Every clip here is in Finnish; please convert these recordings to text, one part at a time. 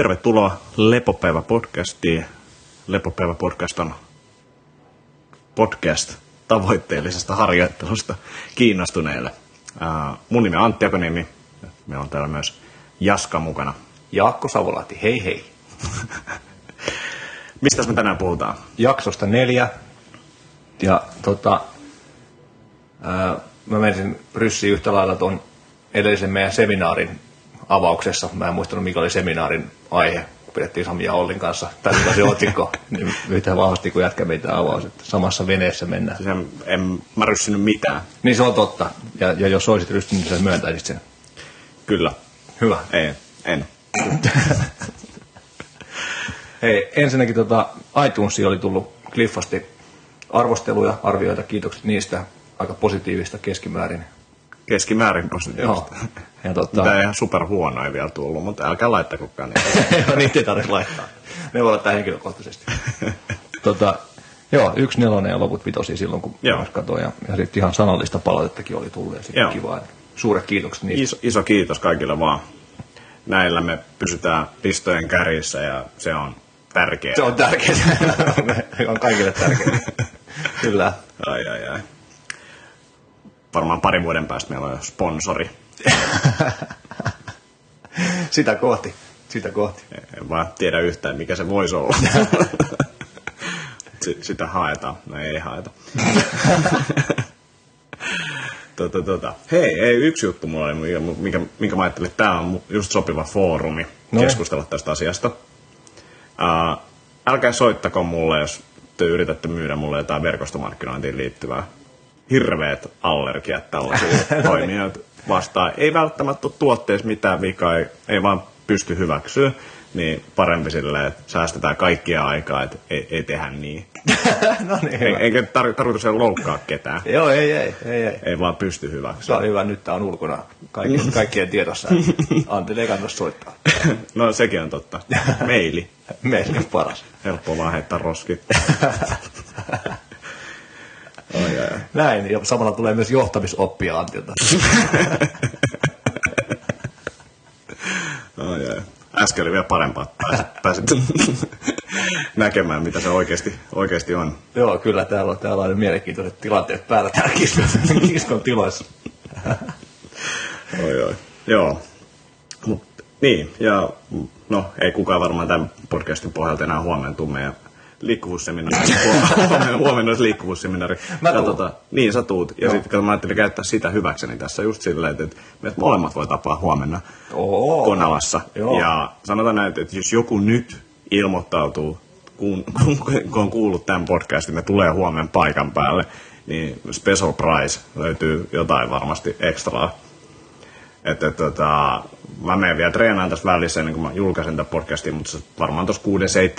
Tervetuloa Lepopäivä-podcastiin. Lepopäivä-podcast on podcast tavoitteellisesta harjoittelusta kiinnostuneille. Mun nimi on Antti Akoniemi. Meillä on täällä myös Jaska mukana. Jaakko Savolahti, hei hei. Mistä me tänään puhutaan? Jaksosta neljä. Ja tota, ää, mä menisin ryssiin yhtä lailla tuon edellisen meidän seminaarin avauksessa. Mä en muistanut, mikä oli seminaarin aihe. Pidettiin Sami ja Ollin kanssa. Se otsikko, niin yhtä vahvasti kuin jätkä meitä avaus, että samassa veneessä mennään. Siis en, en mä ryssinyt mitään. Niin se on totta. Ja, ja jos olisit rystynyt, niin sä myöntäisit sen. Kyllä. Hyvä. Ei, en. Hei, ensinnäkin tota, iTunesiin oli tullut Cliffasti arvosteluja, arvioita, kiitokset niistä. Aika positiivista keskimäärin. Keskimäärin Joo. positiivista. Ja tota, Tämä ihan super huono ei vielä tullut, mutta älkää laittakokaan niitä. niitä ei tarvitse laittaa. Ne voi laittaa henkilökohtaisesti. tota, joo, yksi nelonen ja loput vitosia silloin, kun Joo. katsoin. Ja, ja sitten ihan sanallista palautettakin oli tullut ja sitten Joo. kiva. Suuret kiitokset niistä. Iso, iso kiitos kaikille vaan. Näillä me pysytään listojen kärjissä ja se on tärkeää. Se on tärkeää. On kaikille tärkeää. Kyllä. Ai, ai, ai. Varmaan parin vuoden päästä meillä on jo sponsori. Sitä kohti. Sitä kohti. En vaan tiedä yhtään, mikä se voisi olla. Si- Sitä haetaan. No ei haeta. tota, tota. Hei, ei, yksi juttu mulla oli, mikä, mikä, mä ajattelin, että tämä on just sopiva foorumi No. keskustella tästä asiasta. Uh, älkää soittako mulle, jos te yritätte myydä mulle jotain verkostomarkkinointiin liittyvää. Hirveät allergiat tällaisia toimijoita vastaan. Ei välttämättä ole tuotteessa mitään vikaa, ei, ei vaan pysty hyväksyä. Niin parempi silleen, että säästetään kaikkia aikaa, että ei, ei tehdä niin. no niin, Ei, eikä tar- tarkoitus loukkaa ketään. Joo, ei, ei, ei, ei. Ei vaan pysty Se hyväksyä. on hyvä, nyt tää on ulkona kaikkien, kaikkien tiedossa. Antti ei kannata soittaa. No sekin on totta. Meili. Meille paras. Helppo vaan heittää roski. Ai, ai. Näin, ja samalla tulee myös johtamisoppia Antilta. Ai, ai. Äsken oli vielä parempaa, pääsit, pääsit näkemään, mitä se oikeasti, oikeasti on. Joo, kyllä täällä on, täällä on mielenkiintoiset tilanteet päällä täällä kiskon, kiskon tiloissa. Oi, oi. Joo. Mut, niin, ja no, ei kukaan varmaan tämän podcastin pohjalta enää huomenna tuu meidän liikkuvuusseminaari. huomenna, huomenna olisi liikkuvuusseminaari. Mä ja tota, niin, sä tuut. Ja sitten mä ajattelin käyttää sitä hyväkseni tässä just silleen, että, meidät molemmat voi tapaa huomenna Oo. Konalassa. Joo. Ja sanotaan näin, että jos joku nyt ilmoittautuu, kun, kun, kun on kuullut tämän podcastin, ne tulee huomenna paikan päälle, niin special prize löytyy jotain varmasti ekstraa. Että tota, mä menen vielä treenaan tässä välissä ennen kuin mä julkaisen tämän podcastin, mutta varmaan tuossa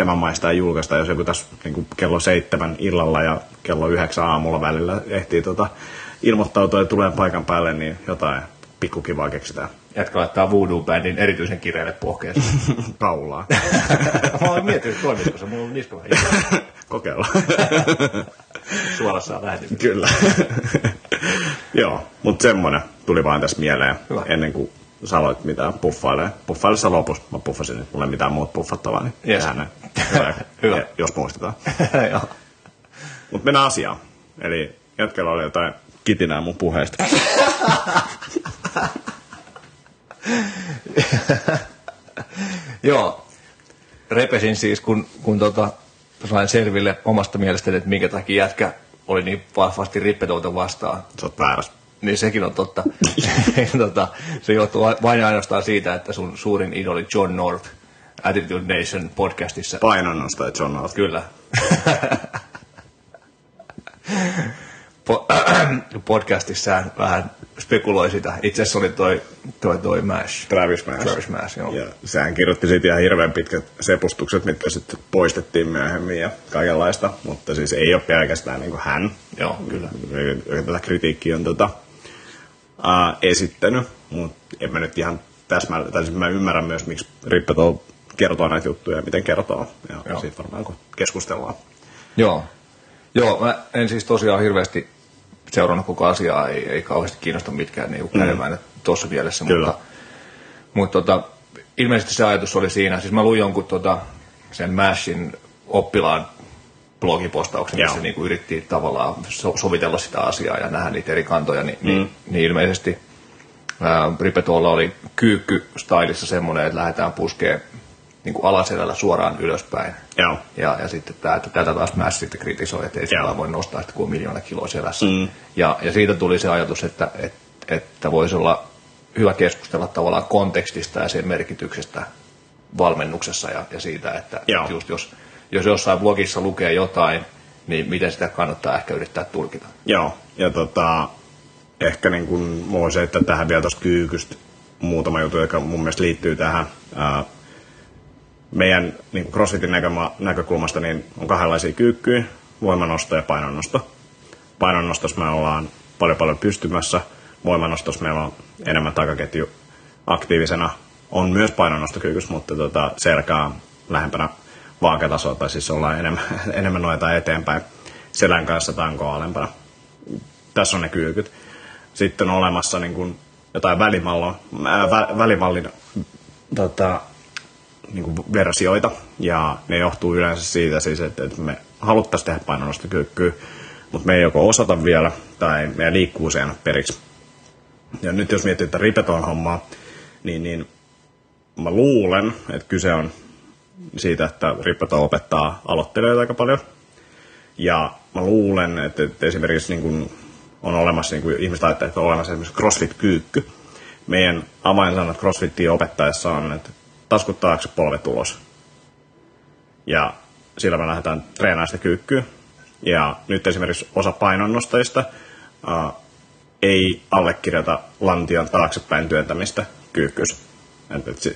6-7 maista julkaista, jos joku tässä niin kuin kello 7 illalla ja kello 9 aamulla välillä ehtii tota, ilmoittautua ja tulee paikan päälle, niin jotain pikkukivaa keksitään. Jätkä laittaa Voodoo-bändin erityisen kireelle pohkeeseen. Kaulaa. Mä oon miettinyt, toimisiko se. Mulla on niska vähän iso. Kokeillaan. suorassa lähetin. Kyllä. Joo, mutta semmonen tuli vaan tässä mieleen Hyvä. ennen kuin sä aloit mitään puffailee. Puffaile sä lopussa. Mä puffasin, että mulla ei mitään muuta puffattavaa, niin Yes. näin. Hyvä. Hyvä. Ja- Jos muistetaan. Joo. Mutta mennään asiaan. Eli jätkellä oli jotain kitinää mun puheesta. Joo. Repesin siis, kun, kun tota, sain selville omasta mielestäni, että minkä takia jätkä oli niin vahvasti rippetouta vastaan. Sä oot väärässä. Niin sekin on totta. tota, se johtuu vain ainoastaan siitä, että sun suurin idoli John North Attitude Nation podcastissa. Painonnosta, John North. Kyllä. Po- podcastissaan vähän spekuloi sitä. Itse asiassa oli toi, toi, toi Mash. Travis Mash. Travis Mash, joo. Ja sehän kirjoitti siitä ihan hirveän pitkät sepustukset, mitkä sitten poistettiin myöhemmin ja kaikenlaista. Mutta siis ei ole pelkästään niin kuin hän. Joo, kyllä. Tätä kritiikkiä on tota, uh, esittänyt, mutta en mä nyt ihan täsmälleen, tai siis mä ymmärrän myös, miksi Rippetol kertoo näitä juttuja ja miten kertoo. Ja Joo. siitä varmaan kun keskustellaan. Joo. Joo, mä en siis tosiaan hirveästi seurannut koko asiaa, ei, ei kauheasti kiinnosta mitkään niin käymään tuossa mielessä, Kyllä. mutta, mutta tota, ilmeisesti se ajatus oli siinä, siis mä luin jonkun tota, sen Mashin oppilaan blogipostauksen, missä niin kuin yritti tavallaan so- sovitella sitä asiaa ja nähdä niitä eri kantoja, niin, mm. niin, niin ilmeisesti ää, Ripetolla oli kyykky-stylissa semmoinen, että lähdetään puskeen niin kuin alaselällä suoraan ylöspäin. Joo. Ja, ja sitten tämä, että tätä taas Mash sitten kritisoi, että ei sitä voi nostaa sitä kuin miljoona kiloa selässä. Mm. Ja, ja siitä tuli se ajatus, että, että, että voisi olla hyvä keskustella tavallaan kontekstista ja sen merkityksestä valmennuksessa ja, ja siitä, että, Joo. että just jos, jos jossain blogissa lukee jotain, niin miten sitä kannattaa ehkä yrittää tulkita. Joo, ja tota, ehkä niin kuin se, että tähän vielä tuosta kyykystä muutama juttu, joka mun mielestä liittyy tähän. Ää, meidän niin CrossFitin näkökulmasta niin on kahdenlaisia kyykkyjä, voimanosto ja painonnosto. Painonnostossa me ollaan paljon paljon pystymässä, voimannostossa meillä on enemmän takaketju aktiivisena. On myös painonnostokyykys, mutta tota, selkä on lähempänä vaakatasoa, tai siis ollaan enemmän, enemmän noita eteenpäin selän kanssa tankoa alempana. Tässä on ne kyykyt. Sitten on olemassa niin kuin jotain välimallon, ää, vä, välimallin tota, niin kuin versioita, ja ne johtuu yleensä siitä siis, että, että me haluttaisiin tehdä painonnostokyykkyä, mutta me ei joko osata vielä, tai meidän liikkuvuus ei periksi. Ja nyt jos miettii, että ripeton hommaa, niin, niin mä luulen, että kyse on siitä, että Ripeto opettaa aloittelijoita aika paljon. Ja mä luulen, että, että esimerkiksi niin kuin on olemassa, niin kuin ihmiset ajattelee, että on olemassa esimerkiksi CrossFit-kyykky. Meidän avainsanat CrossFitia opettaessa on, että taskut taakse, polvet ulos. Ja sillä me lähdetään treenaamaan sitä kyykkyä. Ja nyt esimerkiksi osa painonnostajista uh, ei allekirjoita lantion taaksepäin työntämistä kyykkyys.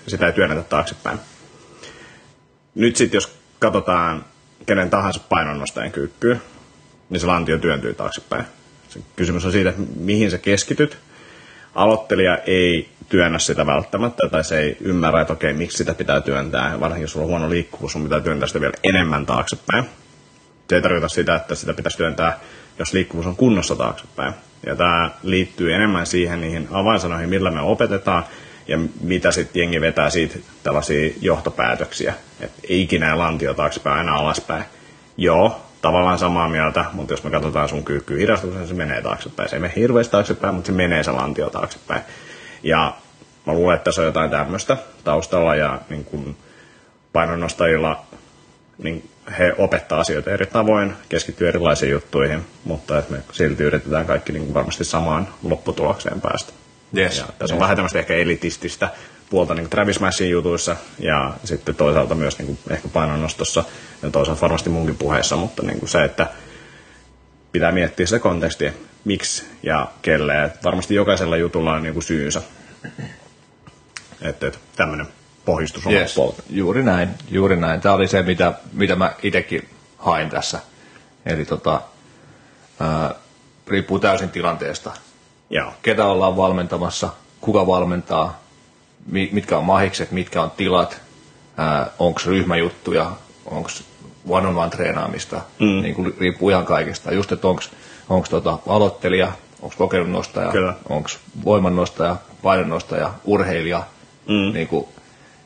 Sitä ei työnnetä taaksepäin. Nyt sitten jos katsotaan kenen tahansa painonnostajan kyykkyä, niin se lantio työntyy taaksepäin. Se kysymys on siitä, mihin sä keskityt. Aloittelija ei työnnä sitä välttämättä, tai se ei ymmärrä, että okei, miksi sitä pitää työntää. Varsinkin jos sulla on huono liikkuvuus, sun pitää työntää sitä vielä enemmän taaksepäin. Se ei tarkoita sitä, että sitä pitäisi työntää, jos liikkuvuus on kunnossa taaksepäin. Ja tämä liittyy enemmän siihen niihin avainsanoihin, millä me opetetaan, ja mitä sitten jengi vetää siitä tällaisia johtopäätöksiä, että ikinä lantio taaksepäin, aina alaspäin. Joo, tavallaan samaa mieltä, mutta jos me katsotaan sun kyykkyä hidastuksen, se menee taaksepäin. Se ei mene hirveästi taaksepäin, mutta se menee se lantio taaksepäin. Ja mä luulen, että tässä on jotain tämmöistä taustalla ja niin kun painonnostajilla niin he opettaa asioita eri tavoin, keskittyy erilaisiin juttuihin, mutta että me silti yritetään kaikki niin varmasti samaan lopputulokseen päästä. Yes. Ja tässä on vähän tämmöistä ehkä elitististä puolta niin Travis Mashin jutuissa ja sitten toisaalta myös niin kuin ehkä painonnostossa ja toisaalta varmasti munkin puheessa, mutta niin kuin se, että pitää miettiä se konteksti, miksi ja kelle. Et varmasti jokaisella jutulla on niin kuin syynsä. Että et, tämmöinen pohjustus on yes. puolta. Juuri näin, juuri näin. Tämä oli se, mitä, mitä mä itsekin hain tässä. Eli tota, ää, riippuu täysin tilanteesta. Joo, Ketä ollaan valmentamassa, kuka valmentaa, mitkä on mahikset, mitkä on tilat, onko ryhmäjuttuja, onko one-on-one treenaamista, mm. niin kuin riippuu ihan kaikesta. Just, että onko tota aloittelija, onko kokenut nostaja, onko voimannostaja, painonnostaja, urheilija, mm. niin kuin,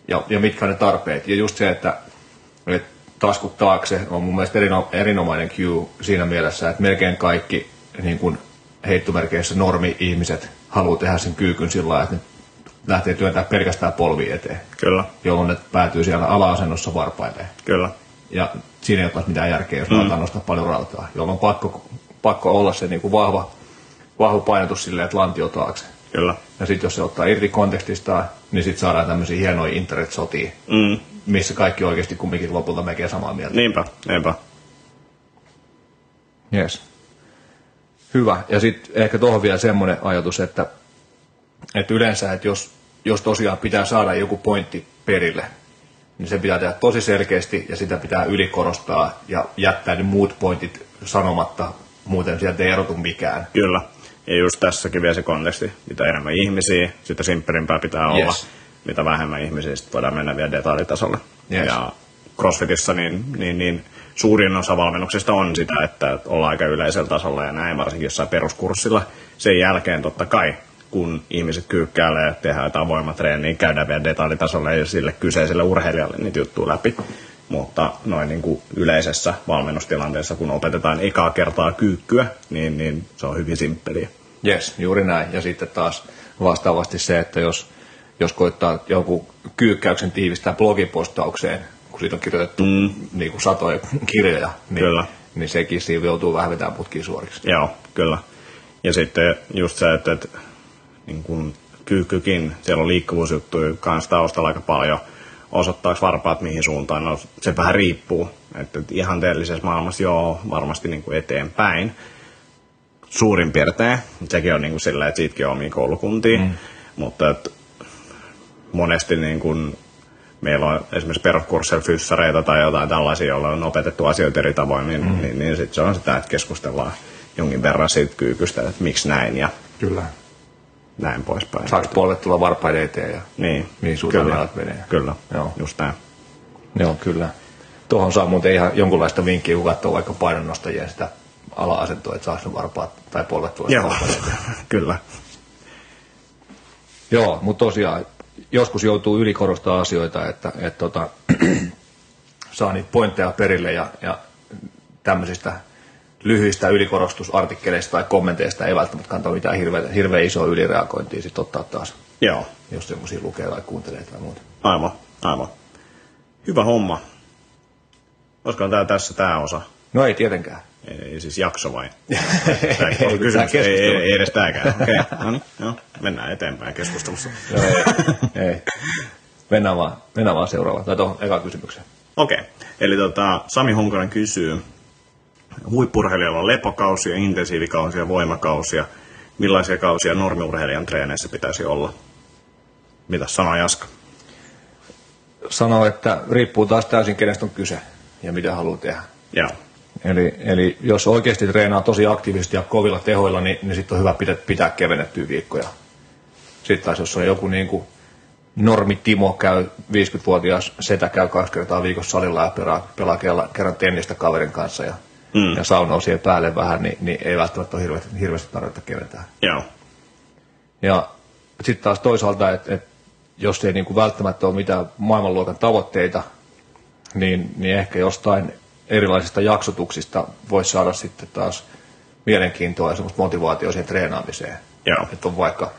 ja, ja mitkä on ne tarpeet. Ja just se, että, että taskut taakse on mun mielestä erino, erinomainen cue siinä mielessä, että melkein kaikki niin kuin heittomerkeissä normi-ihmiset haluaa tehdä sen kyykyn sillä lailla, että ne lähtee työntää pelkästään polvi eteen, kyllä, jolloin ne päätyy siellä ala-asennossa varpailleen. kyllä. Ja siinä ei ole mitään järkeä, jos mm. nostaa paljon rautaa, jolloin on pakko, pakko olla se niin kuin vahva, vahva painotus silleen, että lantio taakse. Kyllä. Ja sitten jos se ottaa irti kontekstistaan, niin sitten saadaan tämmöisiä hienoja internet-sotia, Mm. missä kaikki oikeasti kumminkin lopulta melkein samaa mieltä. Niinpä, niinpä. Yes. Hyvä. Ja sitten ehkä tuohon vielä semmoinen ajatus, että, että yleensä, että jos, jos tosiaan pitää saada joku pointti perille, niin se pitää tehdä tosi selkeästi ja sitä pitää ylikorostaa ja jättää ne muut pointit sanomatta, muuten sieltä ei erotu mikään. Kyllä. Ja just tässäkin vielä se konteksti, mitä enemmän ihmisiä, sitä simppelimpää pitää olla. Yes. Mitä vähemmän ihmisiä, sitten voidaan mennä vielä detaljitasolle. Yes. Ja CrossFitissa niin, niin, niin suurin osa valmennuksesta on sitä, että ollaan aika yleisellä tasolla ja näin, varsinkin jossain peruskurssilla. Sen jälkeen totta kai kun ihmiset kyykkäälee ja tehdään jotain voimatreeniä, niin käydään vielä detaljitasolle ja sille kyseiselle urheilijalle niitä juttuja läpi. Mutta noin niin kuin yleisessä valmennustilanteessa, kun opetetaan ekaa kertaa kyykkyä, niin, niin se on hyvin simppeliä. Yes, juuri näin. Ja sitten taas vastaavasti se, että jos, jos koittaa jonkun kyykkäyksen tiivistää blogipostaukseen, kun siitä on kirjoitettu mm. niin kuin satoja kirjoja, niin, Kyllä. niin sekin siinä joutuu vähän vetämään putkiin suoriksi. Joo, kyllä. Ja sitten just se, että, että niin kuin kyykkykin, siellä on liikkuvuusjuttuja kanssa taustalla aika paljon. Osoittaako varpaat mihin suuntaan? No, se vähän riippuu. Että ihanteellisessa maailmassa joo, varmasti niin kuin eteenpäin. Suurin piirtein. Sekin on niin kuin sillä, että siitäkin on omia koulukuntia. Mm. Mutta että monesti niin kuin meillä on esimerkiksi peruskursseilla fyssareita tai jotain tällaisia, joilla on opetettu asioita eri tavoin, niin, mm. niin, niin sitten se on sitä, että keskustellaan jonkin verran siitä kyykystä, että miksi näin ja Kyllä. Näin poispäin. Saako polvet tulla varpaiden eteen ja Niin, mihin suuntaan kyllä, jalat menee? kyllä, Joo. just näin. Joo, kyllä. Tuohon saa muuten ihan jonkunlaista vinkkiä, kun katsoo vaikka painonnostajien sitä ala-asentoa, että saako ne varpaat tai polvet tulla Joo, kyllä. Joo, mutta tosiaan joskus joutuu ylikorostaa asioita, että, että tota, saa niitä pointteja perille ja, ja tämmöisistä lyhyistä ylikorostusartikkeleista tai kommenteista ei välttämättä kantaa mitään hirveän, hirveän isoa ylireagointia sit ottaa taas, Joo, jos semmoisia lukee tai kuuntelee tai muuta. aivan, aivan. Hyvä homma. Olisiko tämä tässä tämä osa? No ei tietenkään. Ei, ei siis jakso vai? Ei, tämä kysymys. Ei, ei, ei, edes tämäkään. Okei, okay. no niin, joo. Mennään eteenpäin keskustelussa. Joo, ei, ei. Mennään vaan, mennään vaan seuraavaan, tai tuohon eka kysymykseen. Okei, okay. eli tota, Sami Honkonen kysyy, huippurheilijalla on lepokausia, intensiivikausia, voimakausia. Millaisia kausia normiurheilijan treeneissä pitäisi olla? Mitä sanoo Jaska? Sanoo, että riippuu taas täysin kenestä on kyse ja mitä haluaa tehdä. Joo, Eli, eli jos oikeasti treenaa tosi aktiivisesti ja kovilla tehoilla, niin, niin sitten on hyvä pitää, pitää kevennettyä viikkoja. Sitten taas jos on joku niin kuin normi Timo käy, 50-vuotias setä käy kaksi kertaa viikossa salilla ja pelaa, pelaa kerran, kerran tennistä kaverin kanssa ja, mm. ja saunoo siihen päälle vähän, niin, niin ei välttämättä ole hirveästi, hirveästi tarvetta keventää. joo, Ja sitten taas toisaalta, että et jos ei niinku välttämättä ole mitään maailmanluokan tavoitteita, niin, niin ehkä jostain erilaisista jaksotuksista voisi saada sitten taas mielenkiintoa ja semmoista motivaatiota siihen treenaamiseen. Joo. Että on vaikka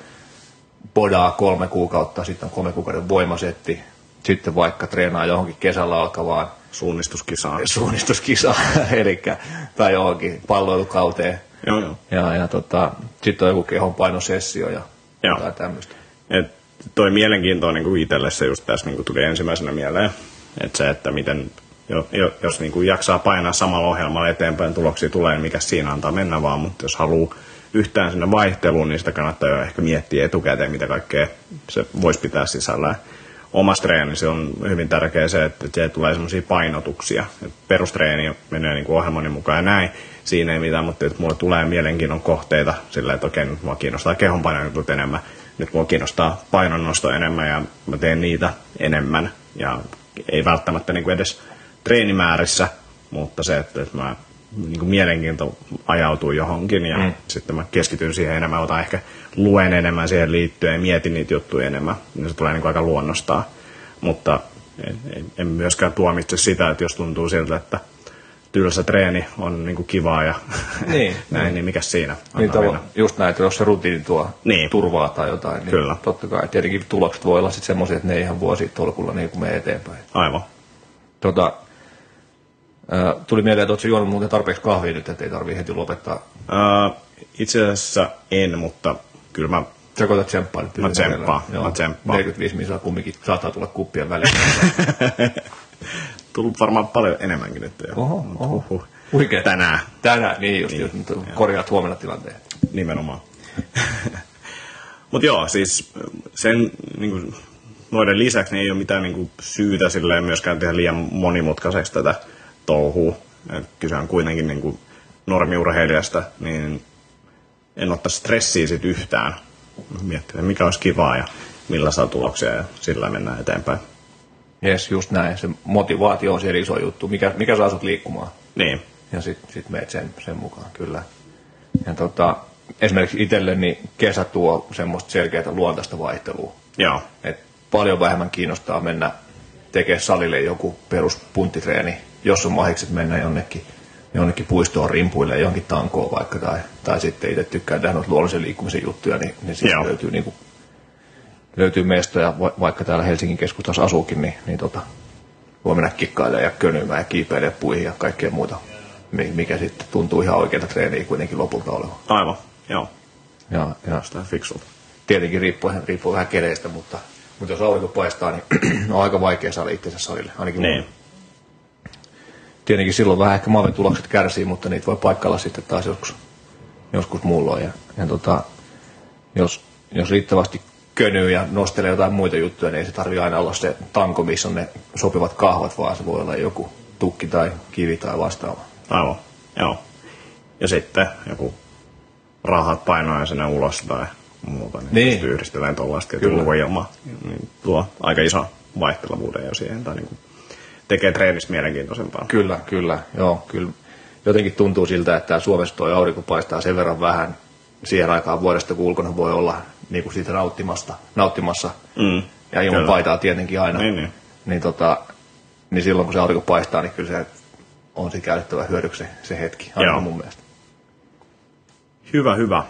podaa kolme kuukautta, sitten on kolme kuukauden voimasetti, sitten vaikka treenaa johonkin kesällä alkavaan suunnistuskisaan. suunnistuskisaan, eli tai johonkin palloilukauteen. Joo, joo. Ja, ja tota, sitten on joku kehonpainosessio ja Joo. jotain tämmöistä. Et toi mielenkiintoinen niin itselle se just tässä niin tuli ensimmäisenä mieleen. Että se, että miten, jo, jo, jos niin kuin jaksaa painaa samalla ohjelmalla eteenpäin, tuloksia tulee, niin mikä siinä antaa mennä vaan. Mutta jos haluaa yhtään sinne vaihteluun, niin sitä kannattaa jo ehkä miettiä etukäteen, mitä kaikkea se voisi pitää sisällään. Omassa treenissä on hyvin tärkeää se, että se tulee semmoisia painotuksia. Et perustreeni menee niin kuin ohjelmani mukaan ja näin. Siinä ei mitään, mutta että mulle tulee mielenkiinnon kohteita sillä, että okei, nyt mua kiinnostaa kehonpainojutut enemmän. Nyt mua kiinnostaa painonnosto enemmän ja mä teen niitä enemmän. Ja ei välttämättä niin kuin edes treenimäärissä, mutta se, että että mä niin kuin mielenkiinto ajautuu johonkin ja mm. sitten mä keskityn siihen enemmän, otan ehkä luen enemmän siihen liittyen ja mietin niitä juttuja enemmän, niin se tulee niin kuin aika luonnostaan. Mutta en, en- en myöskään tuomitse sitä, että jos tuntuu siltä, että tylsä treeni on niin kuin kivaa ja Niin, näin, niin mikä siinä? Niin tavo- just näin, että jos se rutiini tuo Niin. turvaa tai jotain, niin Kyllä. totta kai tietenkin tulokset voi olla sitten semmoisia, että ne ei ihan vuositolkulla niin kuin menee eteenpäin. Aivan. Tota, ää, tuli mieleen, että oletko juonut muuten tarpeeksi kahvia nyt, että ei tarvii heti lopettaa. Uh, itse asiassa en, mutta kyllä mä Sä koetat tsemppaa nyt. Mä tsemppaan, mä tsemppaan. 45 minsaa kumminkin saattaa tulla kuppien väliin. tullut varmaan paljon enemmänkin nyt jo. Oho, oho. huhhuh. Huikea. Tänään Tänään, niin just, Niin, niin, just joo. korjaat huomenna tilanteen. nimenomaan. Mutta joo, siis sen niin kuin, noiden lisäksi niin ei ole mitään niin kuin, syytä silleen myöskään tehdä liian monimutkaiseksi tätä touhua. Et kyse on kuitenkin niin kuin, normiurheilijasta, niin en ottaa stressiä sit yhtään. Miettiä, mikä olisi kivaa ja millä saa tuloksia ja sillä mennään eteenpäin. Jes, just näin. Se motivaatio on se iso juttu. Mikä, mikä saa sut liikkumaan? Niin, Ja sitten sit meet sen, sen mukaan, kyllä. Ja tota, esimerkiksi itselle niin kesä tuo semmoista selkeää luontaista vaihtelua. Joo. Et paljon vähemmän kiinnostaa mennä tekemään salille joku peruspunttitreeni, jos on mahikset mennä jonnekin, jonnekin puistoon rimpuille johonkin tankoon vaikka, tai, tai sitten itse tykkään tehdä noita luonnollisen liikkumisen juttuja, niin, niin siitä Joo. löytyy, niin kuin, löytyy mestoja, va- vaikka täällä Helsingin keskustassa asuukin, niin, niin tota, voi mennä kikkailemaan ja könymään ja kiipeilemään puihin ja kaikkea muuta, mi- mikä sitten tuntuu ihan oikealta treeniä kuitenkin lopulta olevan. Aivan. Joo. Ja, ja Sitä fiksulta. tietenkin riippuu, riippuu vähän keleistä, mutta, mutta jos aurinko paistaa, niin on aika vaikea saada itsensä salille. Ainakin Niin. mulla. Tietenkin silloin vähän ehkä maavin tulokset kärsii, mutta niitä voi paikkailla sitten taas joskus, joskus muulloin. Ja, ja tota, jos, jos riittävästi könyy ja nostelee jotain muita juttuja, niin ei se tarvitse aina olla se tanko, missä on ne sopivat kahvat, vaan se voi olla joku tukki tai kivi tai vastaava. Aivan. Joo. Ja sitten joku rahat painoja sinne ulos tai muuta, niin, Niin. pystyy yhdistelemään tuollaista Kyllä. ulkoilmaa. Niin tuo aika iso vaihtelevuuden jo siihen, tai niin kuin tekee treenistä mielenkiintoisempaa. Kyllä, kyllä, joo, kyllä. Jotenkin tuntuu siltä, että Suomessa tuo aurinko paistaa sen verran vähän siihen aikaan vuodesta, kun ulkona voi olla niin kuin siitä nauttimasta, nauttimassa. Mm. Ja ilman Kyllä. paitaa tietenkin aina. Niin, niin. Niin, tota, niin silloin kun se aurinko paistaa, niin kyllä se on se käytettävä hyödyksi se, hetki, Joo. mun mielestä. Hyvä, hyvä.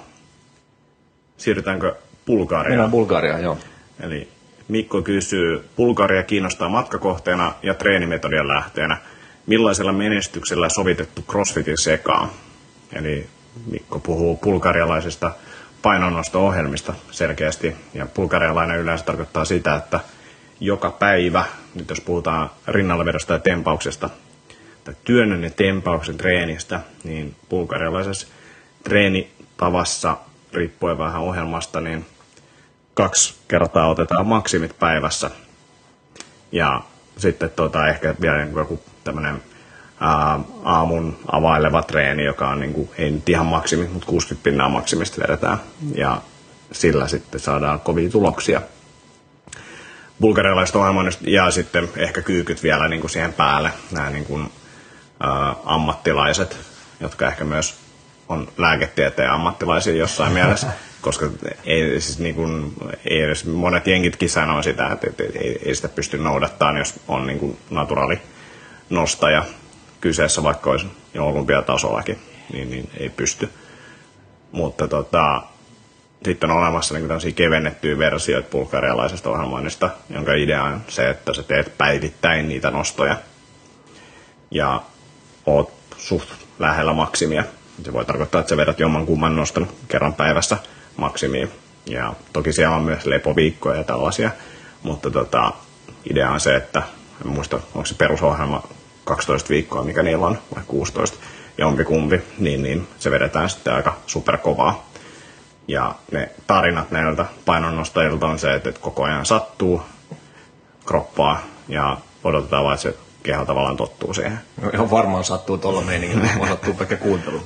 Siirrytäänkö Bulgariaan? Mennään Bulgariaan, joo. Eli Mikko kysyy, Bulgaria kiinnostaa matkakohteena ja treenimetodien lähteenä. Millaisella menestyksellä sovitettu CrossFitin sekaan? Eli Mikko puhuu bulgarialaisista painonnosto-ohjelmista selkeästi. Ja bulgarialainen yleensä tarkoittaa sitä, että joka päivä, nyt jos puhutaan rinnallavedosta ja tempauksesta, tai työnnön ja tempauksen treenistä, niin bulgarialaisessa treenitavassa, riippuen vähän ohjelmasta, niin kaksi kertaa otetaan maksimit päivässä. Ja sitten tota, ehkä vielä joku tämmöinen aamun availeva treeni, joka on niin kuin, ei nyt ihan maksimi, mutta 60 pinnaa maksimista vedetään. Ja sillä sitten saadaan kovia tuloksia. Bulgarialaiset ohjelmoinnista ja sitten ehkä kyykyt vielä niin kuin siihen päälle. Nämä niin kuin, ää, ammattilaiset, jotka ehkä myös on lääketieteen ammattilaisia jossain mielessä, koska ei, siis niin kuin, ei edes, monet jenkitkin sanoo sitä, että, että ei, ei sitä pysty noudattamaan, jos on niin kuin naturaali nostaja kyseessä, vaikka olisi jo olympiatasollakin, niin, niin ei pysty. Mutta tota, sitten on olemassa niin tämmöisiä kevennettyjä versioita bulgarialaisesta ohjelmoinnista, jonka idea on se, että sä teet päivittäin niitä nostoja ja oot suht lähellä maksimia. Se voi tarkoittaa, että sä vedät jomman kumman noston kerran päivässä maksimiin. Ja toki siellä on myös lepoviikkoja ja tällaisia, mutta tota, idea on se, että en muista, onko se perusohjelma 12 viikkoa, mikä niillä on, vai 16, jompikumpi, niin, niin se vedetään sitten aika superkovaa. Ja ne tarinat näiltä painonnostajilta on se, että koko ajan sattuu kroppaa ja odotetaan vaan, että se keho tavallaan tottuu siihen. No, ihan varmaan sattuu tuolla meiningillä, varmaan sattuu pelkkä kuuntelu.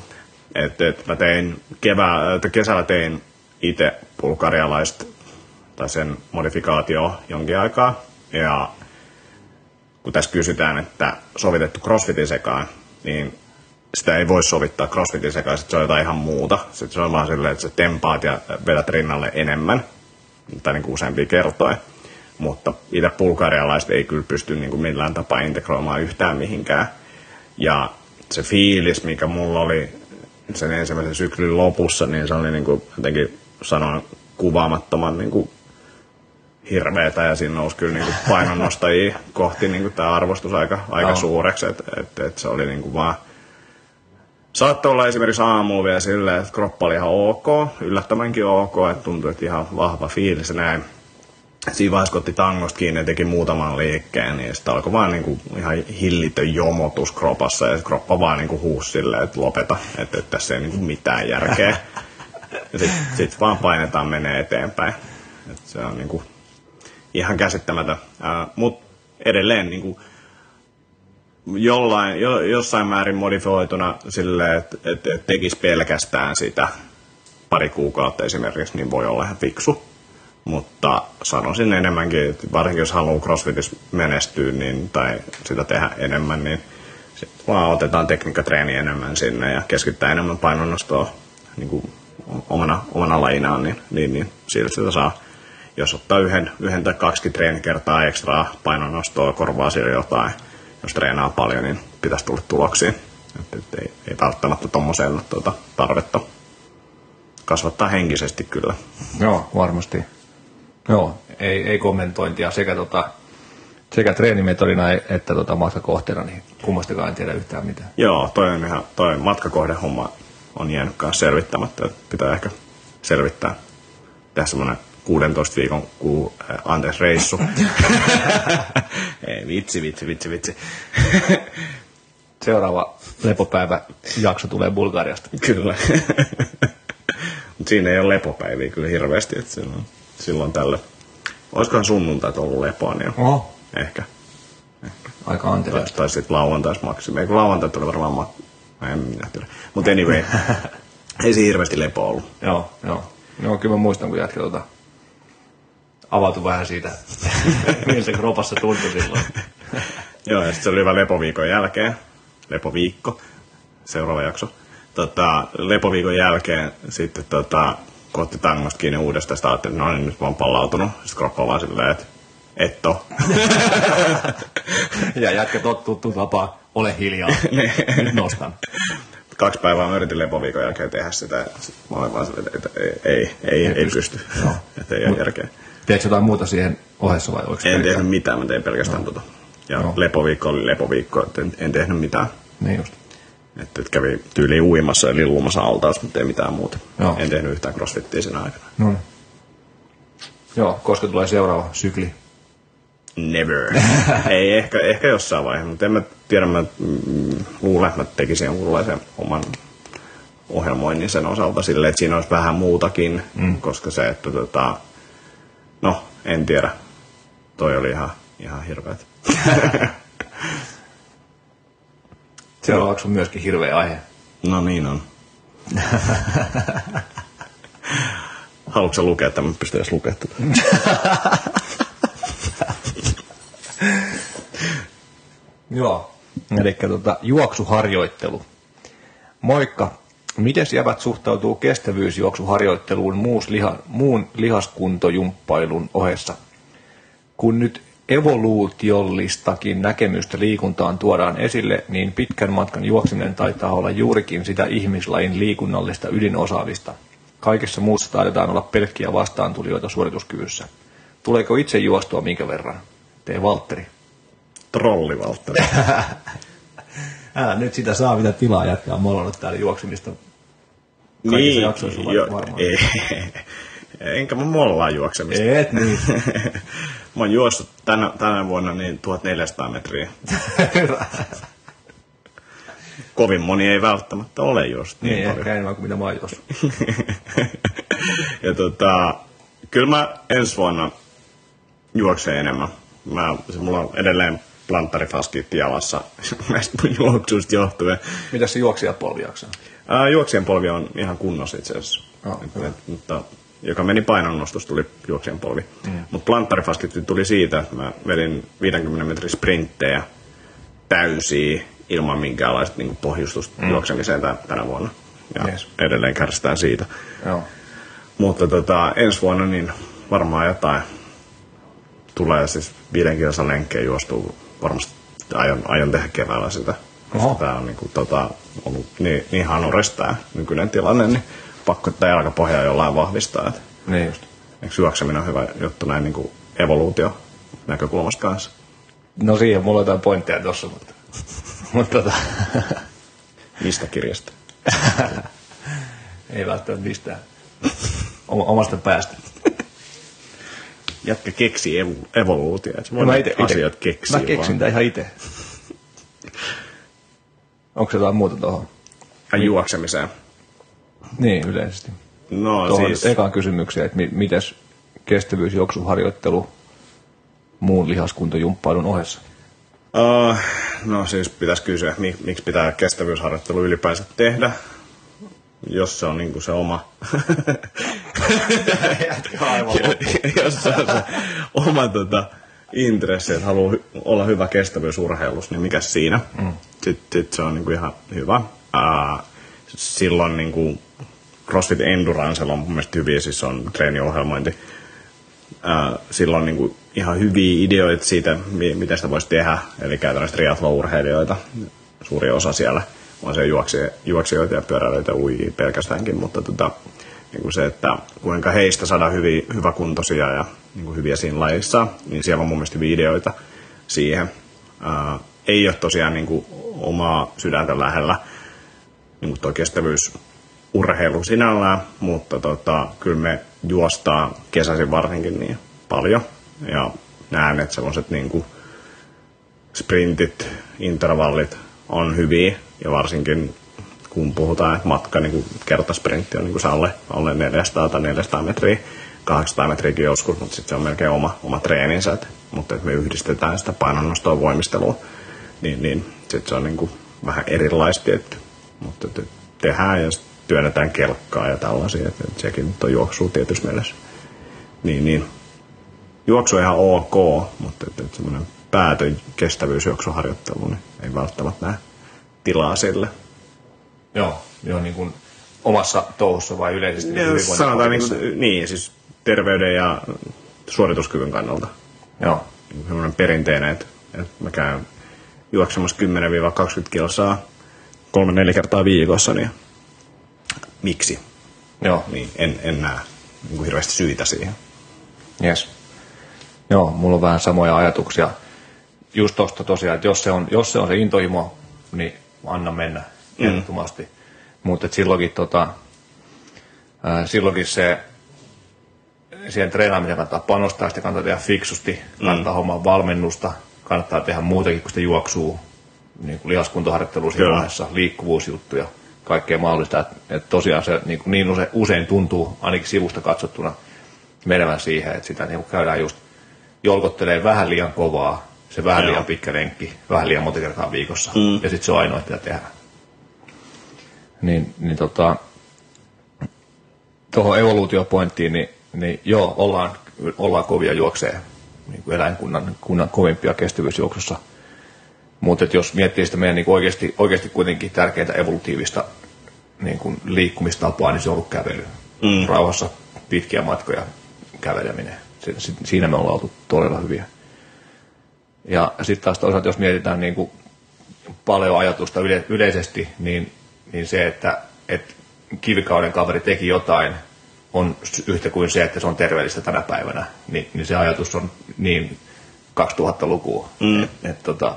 Et, et mä tein kevää, että kesällä tein itse bulgarialaista tai sen modifikaatio jonkin aikaa. Ja kun tässä kysytään, että sovitettu crossfitin sekaan, niin sitä ei voi sovittaa crossfitin sekaan, sit se on jotain ihan muuta. Se on vaan silleen, että sä tempaat ja vedät rinnalle enemmän, tai niin kuin useampia kertoja. Mutta itse bulgarialaiset ei kyllä pysty niin kuin millään tapaa integroimaan yhtään mihinkään. Ja se fiilis, mikä mulla oli sen ensimmäisen syklin lopussa, niin se oli niin kuin, jotenkin sanon kuvaamattoman niin kuin hirveetä ja siinä nousi kyllä niin kuin painonnostajia kohti niin kuin tämä arvostus aika, aika Joo. suureksi, että et, et se oli niin kuin vaan Saattoi olla esimerkiksi aamulla vielä silleen, että kroppa oli ihan ok, yllättävänkin ok, että tuntui, että ihan vahva fiilis näin. Siinä vaiheessa, kun otti tangosta kiinni ja teki muutaman liikkeen, niin sitten alkoi vaan niinku ihan hillitön jomotus kropassa ja kroppa vaan niinku huusi silleen, että lopeta, että, että tässä ei niinku mitään järkeä. Sitten sit vaan painetaan menee eteenpäin. Et se on niinku ihan käsittämätön. Mutta edelleen niinku, jollain, jo, jossain määrin modifioituna silleen, että et, et tekisi pelkästään sitä pari kuukautta esimerkiksi, niin voi olla ihan fiksu. Mutta sanoisin enemmänkin, että varsinkin jos haluaa crossfitissä menestyä niin, tai sitä tehdä enemmän, niin sit vaan otetaan tekniikkatreeni enemmän sinne ja keskittää enemmän painonnostoa niin kuin omana, omana lajinaan, niin, niin, niin siitä sitä saa, jos ottaa yhden, yhden tai kaksi treenikertaa ekstraa painonnostoa, korvaa siellä jotain, jos treenaa paljon, niin pitäisi tulla tuloksia. Et, et ei, ei välttämättä tuommoiseen tuota, tarvetta kasvattaa henkisesti kyllä. Joo, varmasti. Joo, ei, ei kommentointia sekä, tota, sekä treenimetodina että tota matkakohteena, niin kummastakaan en tiedä yhtään mitään. Joo, toi, on ihan, toi matkakohdehomma on jäänyt kanssa selvittämättä. Että pitää ehkä selvittää. Tehdä semmoinen 16 viikon kuu, äh, anteeksi, reissu. Ei, vitsi, vitsi, vitsi, vitsi. Seuraava lepopäivä jakso tulee Bulgariasta. Kyllä. Mutta siinä ei ole lepopäiviä kyllä hirveästi, että silloin, silloin tällä. Olisikohan sunnuntait ollut lepoa, niin Oho, ehkä. aika Tai, anteliaista. tai sitten lauantais maksimi. Eikö lauantai tuli varmaan mak... En minä tiedä. Mutta anyway, ei se hirveästi lepo ollut. Joo, joo. Joo, kyllä mä muistan, kun jätkä tota, avautui vähän siitä, miltä kropassa tuntui silloin. Joo, ja sitten se oli hyvä lepoviikon jälkeen. Lepoviikko, seuraava jakso. Tota, lepoviikon jälkeen sitten tota, kun otti tangosta kiinni uudestaan, sitten ajattelin, että no niin, nyt mä oon palautunut. Sitten kroppa vaan silleen, että et oo. ja jätkä tot, tuttu tapa, ole hiljaa, nyt nostan. Kaksi päivää mä yritin lepoviikon jälkeen tehdä sitä. ja Sit mä olin vaan silleen, että ei, ei, ei, ei pysty. Joo. että ei ole järkeä. Teetkö jotain muuta siihen ohessa vai oliko En tehnyt mitään, mä tein pelkästään tota. Ja Joo. lepoviikko oli lepoviikko, että en, en tehnyt mitään. Niin just. Että et kävi tyyliin uimassa ja lillumassa altaassa, mutta ei mitään muuta. Joo. En tehnyt yhtään crossfittiä siinä aikana. No niin. Joo, koska tulee seuraava sykli. Never. ei, ehkä, ehkä jossain vaiheessa, mutta en mä tiedä, mä mm, luulen, että mä tekisin jonkunlaisen oman ohjelmoinnin sen osalta silleen, että siinä olisi vähän muutakin, mm. koska se, että tota, no, en tiedä. Toi oli ihan, ihan hirveet. Seuraavaksi on myöskin hirveä aihe. No niin on. Haluatko lukea tämän? Mä pystyn edes lukemaan tätä. Joo. Eli tota, juoksuharjoittelu. Moikka. Miten jävät suhtautuu kestävyysjuoksuharjoitteluun muus liha, muun lihaskuntojumppailun ohessa? Kun nyt evoluutiollistakin näkemystä liikuntaan tuodaan esille, niin pitkän matkan juokseminen taitaa olla juurikin sitä ihmislajin liikunnallista ydinosaamista. Kaikessa muussa taidetaan olla pelkkiä vastaantulijoita suorituskyvyssä. Tuleeko itse juostua minkä verran? Tee Valtteri. Trolli, Valtteri. Älä nyt sitä saa, mitä tilaa jatkaa. Oon täällä juoksemista kaikissa jaksoissa jo, varmaan. ei, enkä mä mollaa juoksemista. Et niin. mä oon juossut tänä, tänä vuonna niin 1400 metriä. Kovin moni ei välttämättä ole juossut niin, niin, paljon. ehkä enemmän kuin mitä mä oon juossut. ja tota, kyllä mä ensi vuonna juoksen enemmän. Mä, se, mulla on edelleen planttarifaskiitti jalassa näistä mun juoksuista johtuen. Mitäs se juoksijapolvi jaksaa? Ää, juoksijan polvi on ihan kunnossa itse asiassa. Hyvä. et- mutta, joka meni painonnostossa, tuli juoksijan polvi. Mm. Mutta planttarifaskiitti tuli siitä, että mä vedin 50 metrin sprinttejä täysiä ilman minkäänlaista niin pohjustusta mm. juoksemiseen tä- tänä vuonna. Ja Yes. edelleen kärsitään siitä. Joo. Mutta tota, ensi vuonna niin varmaan jotain tulee siis viiden kilsan lenkkejä juostua varmasti aion, aion tehdä keväällä sitä. Oho. Tämä on niinku, tota, ollut niin, niin hanurista tämä nykyinen tilanne, niin pakko tätä jalkapohjaa jollain vahvistaa. Et, Niin just. eikö juokseminen on hyvä juttu näin niinku evoluutio näkökulmasta kanssa? No siihen mulla on jotain pointteja tossa, mutta... mutta tota, Mistä kirjasta? ei välttämättä mistään. O- omasta päästä. Jätkä keksi evo, evoluutio. Et se voi mä ite, ite, asiat keksiä mä keksin tää ihan itse. Onko se jotain muuta tuohon? Juoksemiseen. Niin, yleisesti. No Tuohon siis... ekaan kysymykseen, että mi- mites kestävyysjuoksuharjoittelu muun lihaskuntojumppailun ohessa? Uh, no siis pitäisi kysyä, mi- miksi pitää kestävyysharjoittelu ylipäänsä tehdä, jos se on niinku se oma... jos se on se oma tota, intressi, että haluaa hy- olla hyvä kestävyysurheilussa, niin mikä siinä? Mm. Sitten sit se on niinku ihan hyvä. Uh, silloin niinku CrossFit Endurancella on mun mielestä hyviä, siis on treeniohjelmointi. Sillä on niin kuin ihan hyviä ideoita siitä, mi- miten sitä voisi tehdä, eli käytännössä triathlon-urheilijoita, suuri osa siellä on se juoksijoita ja pyöräilijöitä ui pelkästäänkin, mutta tota, niin kuin se, että kuinka heistä saadaan hyviä, hyväkuntoisia ja niin kuin hyviä siinä lajissa, niin siellä on mun mielestä hyviä ideoita siihen. Ää, ei ole tosiaan niin kuin omaa sydäntä lähellä niin kuin tuo kestävyysurheilu sinällään, mutta tota, kyllä me juostaa kesäisin varsinkin niin paljon. Ja näen, että sellaiset niin kuin sprintit, intervallit on hyviä ja varsinkin kun puhutaan, että matka niin kuin kertasprintti on niin kuin alle, alle 400 tai 400 metriä, 800 metriäkin joskus, mutta sitten se on melkein oma, oma treeninsä. Et, mutta että me yhdistetään sitä painonnostoa voimistelua, niin, niin sitten se on niin kuin vähän erilaista tietty. Mutta että tehdään ja sit työnnetään kelkkaa ja tällaisia, että sekin nyt on juoksua tietyssä mielessä. Niin, niin. Juoksu on ihan ok, mutta että, että semmoinen päätö kestävyysjuoksuharjoittelu, niin ei välttämättä näe tilaa sille. Joo, joo niin kuin omassa touhussa vai yleisesti niin sanotaan niin, kuin, niin, siis terveyden ja suorituskyvyn kannalta. Joo, Niin Semmoinen perinteinen, että, että mä käyn juoksemassa 10-20 kilsaa kolme-neljä kertaa viikossa, niin miksi? joo, Niin en, en näe niin kuin hirveästi syitä siihen. yes. Joo, mulla on vähän samoja ajatuksia. Just tosta tosiaan, että jos se on, jos se, on se intohimo, niin anna mennä Mm. ehdottomasti. Mutta silloinkin, tota, ää, silloinkin se siihen treenaamiseen kannattaa panostaa, sitä kannattaa tehdä fiksusti, kannattaa mm. hommaa valmennusta, kannattaa tehdä muutakin kuin sitä juoksua, niin kuin lihaskuntoharjoittelua siinä vaiheessa, liikkuvuusjuttuja, kaikkea mahdollista. Että et tosiaan se niin, niin usein, usein tuntuu, ainakin sivusta katsottuna, menevän siihen, että sitä niin kuin käydään just jolkottelee vähän liian kovaa, se vähän Joo. liian pitkä lenkki, vähän liian monta kertaa viikossa, mm. ja sitten se on ainoa, mitä tehdään. Niin, niin tota, tuohon evoluutiopointtiin, niin, niin joo, ollaan, ollaan kovia juoksee niin kuin eläinkunnan kunnan kovimpia kestävyysjuoksussa. Mutta jos miettii sitä meidän niin kuin oikeasti, oikeasti kuitenkin tärkeintä evolutiivista niin kuin liikkumistapaa, niin se on ollut kävely. Mm. Rauhassa pitkiä matkoja käveleminen. Si- si- Siinä me ollaan oltu todella hyviä. Ja sitten taas toisaalta, jos mietitään niin kuin paljon ajatusta yle, yleisesti, niin, niin se, että, että kivikauden kaveri teki jotain, on yhtä kuin se, että se on terveellistä tänä päivänä. Ni, niin se ajatus on niin 2000-lukua. Mm. Et, et, tota,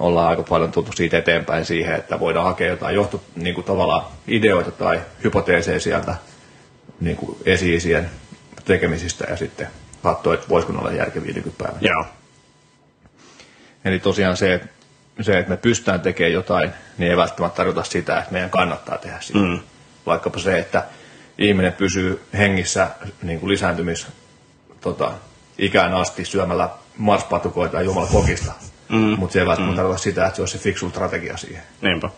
ollaan aika paljon tultu siitä eteenpäin siihen, että voidaan hakea jotain johto, niin kuin tavallaan ideoita tai hypoteeseja sieltä niin kuin esi-isien tekemisistä ja sitten katsoa, että voisiko ne olla järkeviä nykypäivänä. Joo. Eli tosiaan se, että se, että me pystytään tekemään jotain, niin ei välttämättä tarkoita sitä, että meidän kannattaa tehdä sitä. Mm. Vaikkapa se, että ihminen pysyy hengissä niin kuin lisääntymis tota, ikään asti syömällä marspatukoita ja jumala kokista. Mm. Mutta se ei välttämättä mm. tarkoita sitä, että se olisi se fiksu strategia siihen. Niinpä.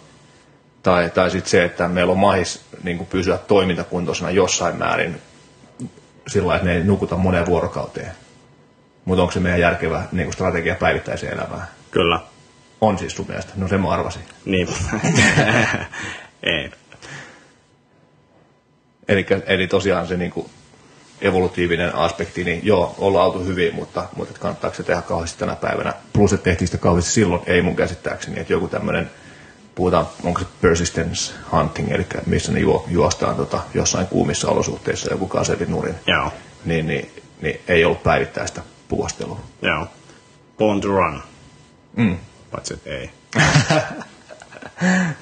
Tai, tai sitten se, että meillä on mahis niin pysyä toimintakuntoisena jossain määrin sillä että me ei nukuta moneen vuorokauteen. Mutta onko se meidän järkevä niin strategia päivittäiseen elämään? Kyllä. On siis sun mielestä. No sen mä arvasin. Niin. ei. Eli, eli tosiaan se niin kuin evolutiivinen aspekti, niin joo, ollaan oltu hyvin, mutta, mutta kannattaako se tehdä kauheasti tänä päivänä? Plus, että tehtiin sitä kauheasti silloin, ei mun käsittääkseni, että joku tämmöinen, puhutaan, onko se persistence hunting, eli missä ne juo, juostaan tota, jossain kuumissa olosuhteissa joku kasetin nurin, Joo. niin, niin, niin, ei ollut päivittäistä puostelua. Joo. Born to run. Mm. Paitsi, ei.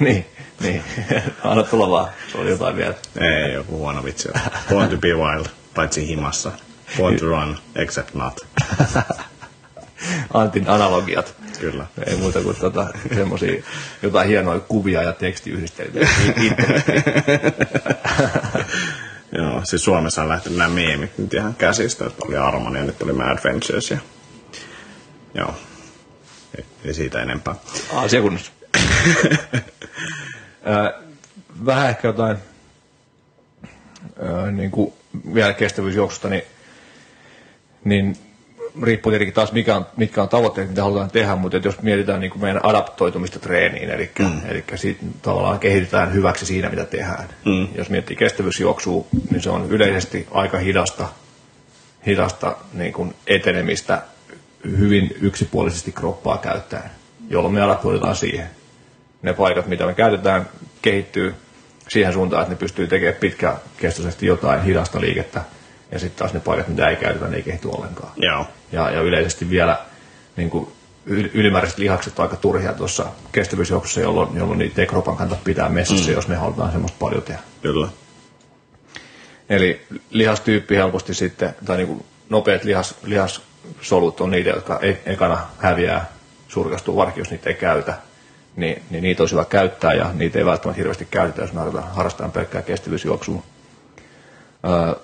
niin, niin. Anna tulla vaan, se oli jotain vielä. Ei, joku huono vitsi. Born to be wild. Paitsi himassa. Born to run, except not. Antin analogiat. Kyllä. Ei muuta kuin tota, semmoisia jotain hienoja kuvia ja tekstiyhdistelmiä. Joo, siis Suomessa on lähtenyt nämä meemit nyt ihan käsistä, että oli Armani ja nyt oli Mad Ventures ja... Joo. Ei, ei siitä enempää. Asia kunnossa. Ö, Vähän ehkä jotain ö, niin kuin vielä kestävyysjuoksusta, niin, niin riippuu tietenkin taas mikä on, mitkä on tavoitteet, mitä halutaan tehdä, mutta jos mietitään niin kuin meidän adaptoitumista treeniin, eli, mm. eli siitä tavallaan kehitetään hyväksi siinä, mitä tehdään. Mm. Jos miettii kestävyysjuoksua, niin se on yleisesti aika hidasta, hidasta niin kuin etenemistä hyvin yksipuolisesti kroppaa käyttäen, jolloin me adaptoidaan siihen. Ne paikat, mitä me käytetään, kehittyy siihen suuntaan, että ne pystyy tekemään pitkäkestoisesti jotain hidasta liikettä, ja sitten taas ne paikat, mitä ei käytetä, ne ei kehity ollenkaan. Joo. Ja, ja yleisesti vielä niin kuin ylimääräiset lihakset on aika turhia tuossa kestävyysjuoksussa, jolloin, jolloin niitä ei kropan kannata pitää messissä, mm. jos me halutaan semmoista paljon tehdä. Kyllä. Eli lihastyyppi helposti sitten, tai niin kuin nopeat lihas, lihassolut on niitä, jotka e, ekana häviää, surkastuu, varsinkin jos niitä ei käytä. Niin, niin niitä olisi hyvä käyttää ja niitä ei välttämättä hirveästi käytetä, jos me harrastetaan pelkkää kestävyysjuoksua. Öö,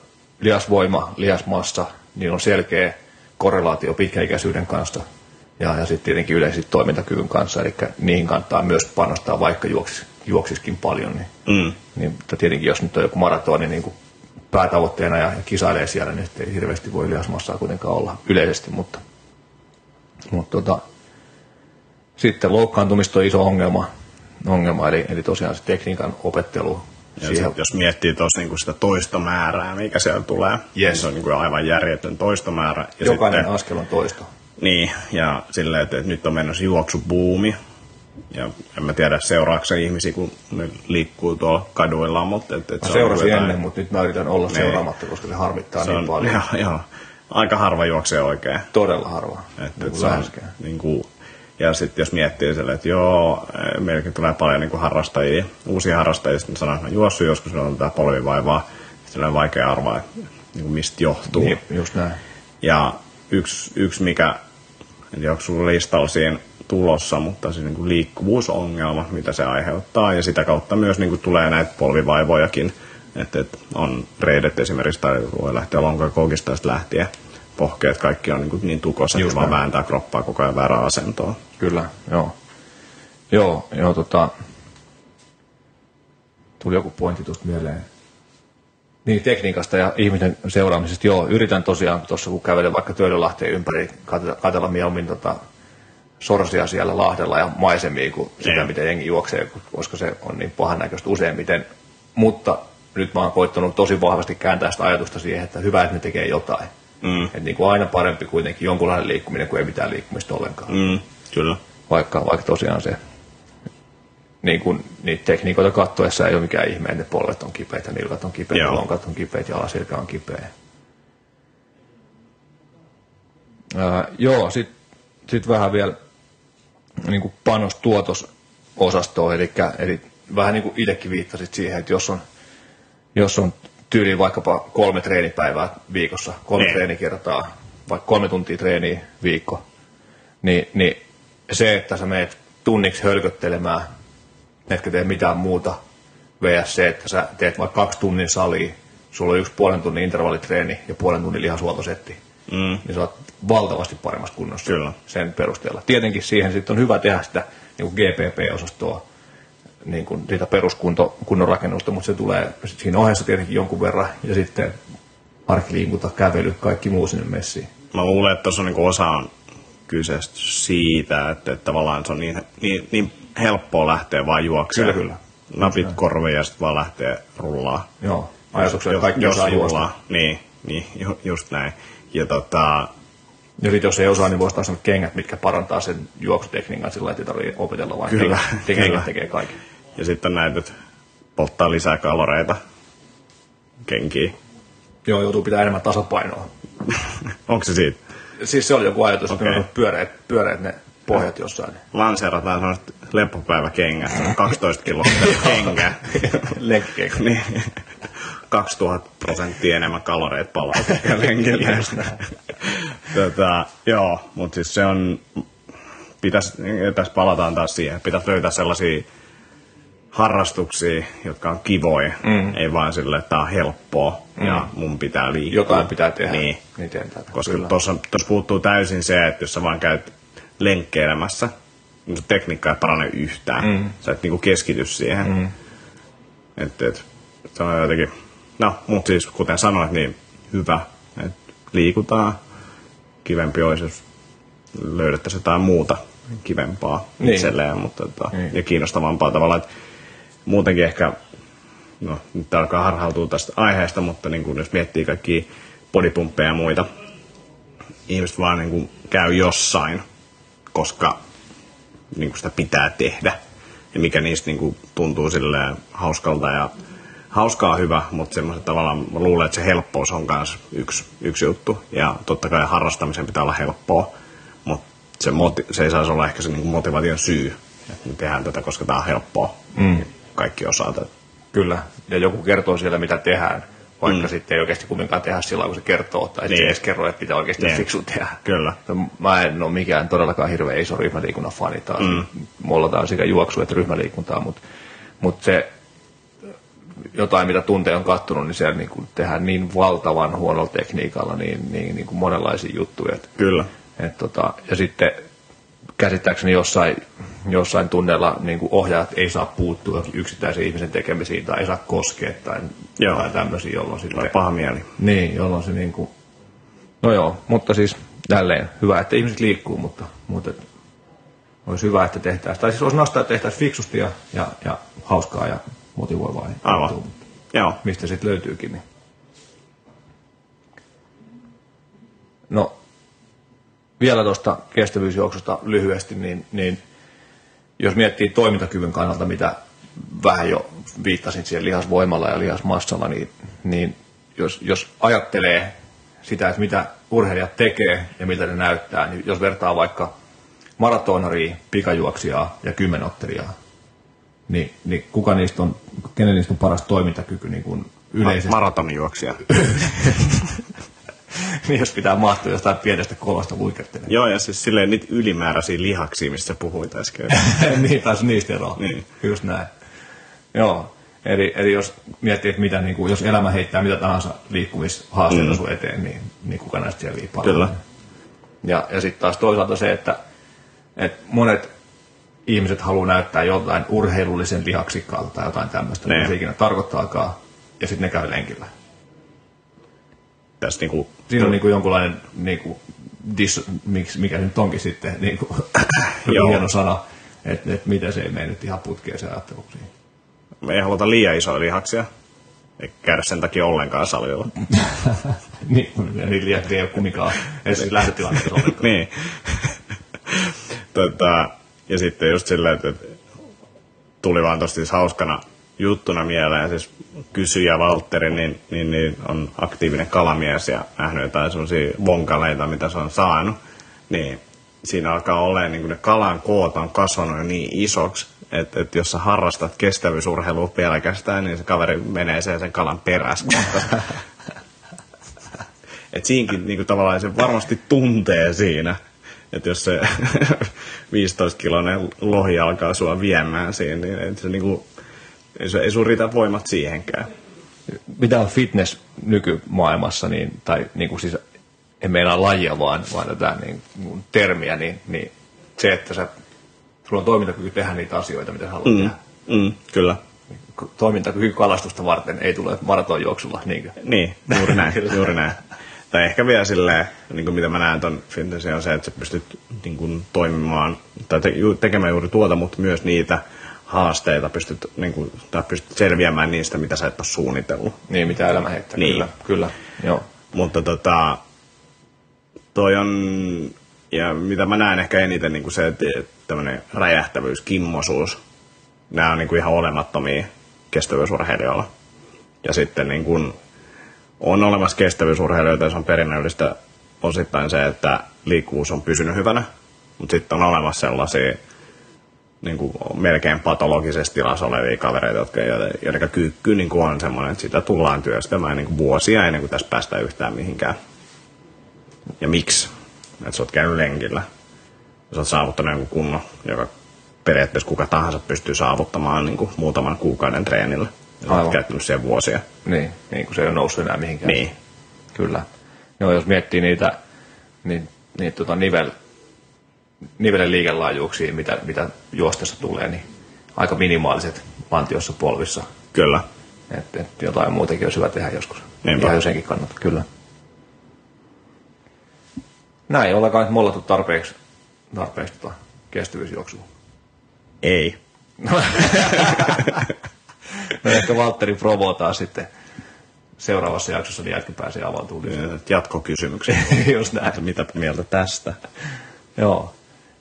lihasvoima, lihasmassa, niin on selkeä korrelaatio pitkäikäisyyden kanssa ja, ja sitten tietenkin yleisesti toimintakyvyn kanssa, eli niihin kannattaa myös panostaa, vaikka juoksis, juoksiskin paljon. Niin, mm. niin, tietenkin jos nyt on joku maratoni niin kuin päätavoitteena ja, ja kisailee siellä, niin ei hirveästi voi lihasmassaa kuitenkaan olla yleisesti, mutta, mutta tota, sitten loukkaantumista on iso ongelma, ongelma eli, eli tosiaan se tekniikan opettelu ja siihen... sit, jos miettii tuossa niinku sitä toistomäärää, mikä siellä tulee, yes. niin se on niinku aivan järjetön toistomäärä. Ja Jokainen sitten, askel on toisto. Niin, ja silleen, että, että nyt on menossa juoksubuumi. Ja en mä tiedä, seuraako se ihmisiä, kun ne liikkuu tuolla kaduilla, mutta... Että, että mä seurasin jotain... ennen, mutta nyt mä yritän olla niin. seuraamatta, koska se harmittaa se niin on, paljon. Joo, joo. Aika harva juoksee oikein. Todella harva. Että, niin että se on, niin kuin, ja sitten jos miettii sille, että joo, meilläkin tulee paljon niin kuin harrastajia, uusia harrastajia, sitten sanoo, että juossut joskus, on tämä polvivaivaa, sitten on vaikea arvaa, että niin kuin mistä johtuu. Niin, just näin. Ja yksi, yksi mikä, en tiedä onko sulla listalla siinä tulossa, mutta se niin kuin liikkuvuusongelma, mitä se aiheuttaa, ja sitä kautta myös niin kuin tulee näitä polvivaivojakin, että, että on reidet esimerkiksi, tai voi lähteä lonkakoukista lähtien, pohkeet, kaikki on niin, niin tukossa, että vaan vääntää kroppaa koko ajan väärään asentoon. Kyllä, joo. Joo, joo tota, tuli joku pointti tuosta mieleen. Niin, tekniikasta ja ihmisen seuraamisesta, joo, yritän tosiaan tuossa kun kävelen vaikka Töölölahteen ympäri, katsella, katsella mieluummin tota, sorsia siellä Lahdella ja maisemia kuin sitä, yeah. miten jengi juoksee, koska se on niin pahan näköistä useimmiten. Mutta nyt mä oon koittanut tosi vahvasti kääntää sitä ajatusta siihen, että hyvä, että ne tekee jotain. Mm. Että niin kuin aina parempi kuitenkin jonkunlainen liikkuminen kuin ei mitään liikkumista ollenkaan. Mm, kyllä. Vaikka, vaikka tosiaan se niin kuin niitä tekniikoita kattoessa ei ole mikään ihme, että polvet on kipeitä, nilkat on kipeitä, Joo. lonkat on kipeitä ja alasilkä on kipeä. Ää, joo, sitten sit vähän vielä niin kuin panostuotososastoon, eli, eli vähän niin kuin itsekin viittasit siihen, että jos on, jos on tyyliin vaikkapa kolme treenipäivää viikossa, kolme niin. treenikertaa, vaikka kolme tuntia treeniä viikko, niin, niin se, että sä meet tunniksi hölköttelemään, etkä tee mitään muuta, vs. se, että sä teet vaikka kaksi tunnin salia, sulla on yksi puolen tunnin intervallitreeni ja puolen tunnin lihasuoltosetti, mm. niin sä oot valtavasti paremmassa kunnossa Kyllä. sen perusteella. Tietenkin siihen sitten on hyvä tehdä sitä niin GPP-osastoa, niin kuin sitä peruskunnon rakennusta, mutta se tulee siinä ohessa tietenkin jonkun verran ja sitten arkiliikunta, kävely, kaikki muu sinne messiin. Mä luulen, että tuossa on niin osa on kyse siitä, että, että tavallaan se on niin, niin, niin helppoa lähteä vaan juoksemaan. Kyllä, kyllä. Napit korviin ja sitten vaan lähtee rullaa. Joo, ajatuksella kaikki jos osaa rullaa. Niin, niin, just näin. Ja tota, ja sitten jos ei osaa, niin voisi taas kengät, mitkä parantaa sen juoksutekniikan sillä että ei tarvitse opetella, vaan kyllä, kengät, kyllä. tekee kaiken. Ja sitten näitä, että polttaa lisää kaloreita kenkiä. Joo, joutuu pitää enemmän tasapainoa. Onko se siitä? Siis se oli joku ajatus, okay. että pyöreät, pyöreät ne pohjat jossain. Lanseerataan sellaiset leppopäiväkengät, 12 kiloa kengä. Lenkkikengä. niin. 2000 prosenttia enemmän kaloreita palaa lenkillä. tota, joo, mutta siis se on, pitäisi, tässä palataan taas siihen, pitäisi löytää sellaisia harrastuksia, jotka on kivoja, mm. ei vaan sille, että tämä on helppoa mm. ja mun pitää liikkua. Jotain pitää tehdä. Niin. niin Koska tuossa puuttuu täysin se, että jos sä vaan käyt lenkkeilemässä, niin tekniikka ei parane yhtään. Mm. Sä et niinku keskity siihen. Mm. Et, et, se on jotenkin, no, mutta siis kuten sanoit, niin hyvä, että liikutaan, kivempi olisi, jos löydettäisiin jotain muuta kivempaa Niin. itselleen, mutta tota, Niin. ja kiinnostavampaa tavalla. Että muutenkin ehkä, no nyt alkaa harhautua tästä aiheesta, mutta niin kuin jos miettii kaikki bodypumppeja ja muita, ihmiset vaan niin kuin käy jossain, koska niin kuin sitä pitää tehdä. Ja mikä niistä niin kuin tuntuu silleen hauskalta ja hauskaa hyvä, mutta semmoiset tavallaan mä luulen, että se helppous on myös yksi, yksi juttu. Ja totta kai harrastamisen pitää olla helppoa, mutta se, moti- se ei saisi olla ehkä se niin motivaation syy, että me tehdään tätä, koska tämä on helppoa. Mm. Kaikki osaa tätä. Kyllä, ja joku kertoo siellä, mitä tehdään, vaikka mm. sitten ei oikeasti kumminkaan tehdä sillä kun se kertoo, tai niin. se ei edes kerro, että pitää oikeasti Niin. fiksu tehdä. Kyllä. No, Mä en ole mikään todellakaan hirveän iso ryhmäliikunnan fani taas. Mm. Mollataan sekä juoksu että ryhmäliikuntaa, mutta mut se jotain, mitä tunteja on kattonut, niin siellä niin kuin tehdään niin valtavan huonolla tekniikalla niin, niin, niin kuin monenlaisia juttuja. Että, Kyllä. et tota, ja sitten käsittääkseni jossain, jossain tunneilla niin kuin ohjaajat ei saa puuttua yksittäisen ihmisen tekemisiin tai ei saa koskea tai, Joo. tai tämmöisiä, jolloin sitten... paha mieli. Niin, jolloin se niin kuin... No joo, mutta siis jälleen hyvä, että ihmiset liikkuu, mutta, mutta et olisi hyvä, että tehtäisiin, tai siis olisi nastaa, että tehtäisiin fiksusti ja, ja, ja hauskaa ja motivoivaa. Aivan. juttua, mutta Joo. Mistä sitten löytyykin. Niin. No, vielä tuosta kestävyysjuoksusta lyhyesti, niin, niin jos miettii toimintakyvyn kannalta, mitä vähän jo viittasin siihen lihasvoimalla ja lihasmassalla, niin, niin jos, jos ajattelee sitä, että mitä urheilijat tekee ja miltä ne näyttää, niin jos vertaa vaikka maratonaria, pikajuoksijaa ja kymmenottelijaa, niin, niin kuka niistä on, kenen niistä on paras toimintakyky niin kuin yleisesti? Maratonijuoksija. niin jos pitää mahtua jostain pienestä kolosta luikertelemaan. Joo, ja siis silleen niitä ylimääräisiä lihaksia, mistä puhuit äsken. niin, taas niistä eroa. Niin. Just näin. Joo. Eli, eli jos miettii, että mitä, niin kuin, jos elämä heittää mitä tahansa liikkuvishaasteita mm. sun eteen, niin, niin kuka näistä siellä paremmin. Kyllä. Ja, ja sitten taas toisaalta se, että, että monet ihmiset haluaa näyttää jotain urheilullisen lihaksikkaalta tai jotain tämmöistä, Niin. mitä se ikinä tarkoittaakaan, ja sitten ne käy lenkillä. Tässä niinku, Siinä on niin kuin jonkunlainen, niin kuin, dis, miksi, mikä nyt onkin sitten, niin kuin, Joo. hieno sana, että, että miten se ei mene nyt ihan putkeen se ajattelu siihen. me ei haluta liian isoja lihaksia. Eikä käydä sen takia ollenkaan salilla. niin, niitä liekkiä ei ole kumminkaan edes lähtötilanteessa ollenkaan. niin. tota, ja sitten just silleen, että että tuli vaan tosta siis hauskana juttuna mieleen, siis kysyjä Valtteri, niin, niin, niin on aktiivinen kalamies ja nähnyt jotain sellaisia vonkaleita, mitä se on saanut, niin siinä alkaa olemaan, niin kuin ne kalan koot on kasvanut niin isoksi, että, että jos sä harrastat kestävyysurheilua pelkästään, niin se kaveri menee sen, sen kalan perässä. Et siinkin niin kuin tavallaan se varmasti tuntee siinä, että jos se 15-kiloinen lohi alkaa sua viemään siinä, niin se, niin kuin, ei, se, ei sun riitä voimat siihenkään. Mitä on fitness nykymaailmassa, niin, tai niin kuin siis, en meinaa lajia, vaan, vaan tätä niin, termiä, niin, niin se, että sä, sulla on toimintakyky tehdä niitä asioita, mitä sä haluat mm. tehdä. Mm, kyllä. Toimintakyky kalastusta varten ei tule maratonjuoksulla, niinkö? Niin, juuri näin, juuri näin. Tai ehkä vielä silleen, niin kuin mitä mä näen ton fitnessin, on se, että sä pystyt niin kuin, toimimaan tai te, tekemään juuri tuota, mutta myös niitä haasteita pystyt, niin kuin, tai pystyt selviämään niistä, mitä sä et ole suunnitellut. Niin, mitä elämä heittää. Niin. Kyllä, kyllä. Joo. Mutta tota, toi on, ja mitä mä näen ehkä eniten niin kuin se, että tämmöinen räjähtävyys, kimmosuus, nämä on niin kuin ihan olemattomia kestävyysurheilijoilla. Ja sitten niin kuin, on olemassa kestävyysurheilijoita, ja se on perinnöllistä osittain se, että liikkuvuus on pysynyt hyvänä, mutta sitten on olemassa sellaisia niin kuin melkein patologisessa tilassa olevia kavereita, jotka, joiden kyykky niin kuin on semmoinen, että sitä tullaan työstämään niin kuin vuosia ennen kuin tässä päästään yhtään mihinkään. Ja miksi? Että sä oot käynyt lenkillä. Sä oot saavuttanut jonkun kunnon, joka periaatteessa kuka tahansa pystyy saavuttamaan niin kuin muutaman kuukauden treenillä. Ja sä oot käyttänyt siihen vuosia. Niin, niin kun se ei ole noussut enää mihinkään. Niin. Kyllä. Joo, jos miettii niitä, niin, niin tota nivel, nivelen liikelaajuuksia, mitä, mitä juostessa tulee, niin aika minimaaliset lantiossa polvissa. Kyllä. Et, et jotain muutenkin olisi hyvä tehdä joskus. Niinpä. Ihan senkin kannalta, kyllä. Näin, ollaanko nyt mollattu tarpeeksi, tarpeeksi tota kestävyysjuoksua. Ei. No ehkä Valtteri provotaan sitten seuraavassa jaksossa, niin jätkä pääsee avautumaan lisää. Jatkokysymyksiä. Just näin. Mitä mieltä tästä? Joo,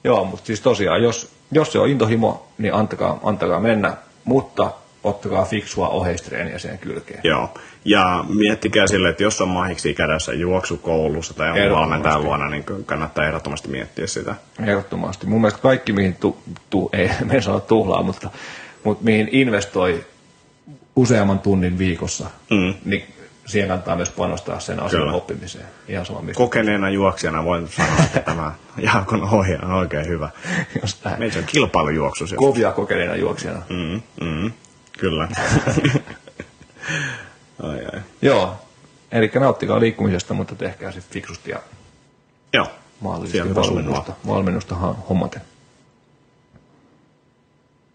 Joo mutta siis tosiaan, jos, jos se on intohimo, niin antakaa, antakaa mennä, mutta ottakaa fiksua oheistreeniä siihen kylkeen. Joo. Ja miettikää sille, että jos on mahiksi kädessä juoksukoulussa tai on valmentajan luona, niin kannattaa ehdottomasti miettiä sitä. Ehdottomasti. Mun mielestä kaikki, mihin tu, tu, ei me sano tuhlaa, mutta, mutta mihin investoi useamman tunnin viikossa, Mm. niin siihen kannattaa myös panostaa sen asian Kyllä. oppimiseen. Ihan sama mistä. Kokeneena juoksijana voin sanoa, että tämä Jaakon ohje on oikein hyvä. Just näin. Meillä on kilpailujuoksu siellä. Kovia kokeneena juoksijana. Mm, mm, kyllä. ai, ai. Joo. Eli nauttikaa liikkumisesta, mutta tehkää sitten fiksusti ja Joo. mahdollisesti valmennusta, valmennusta hommaten.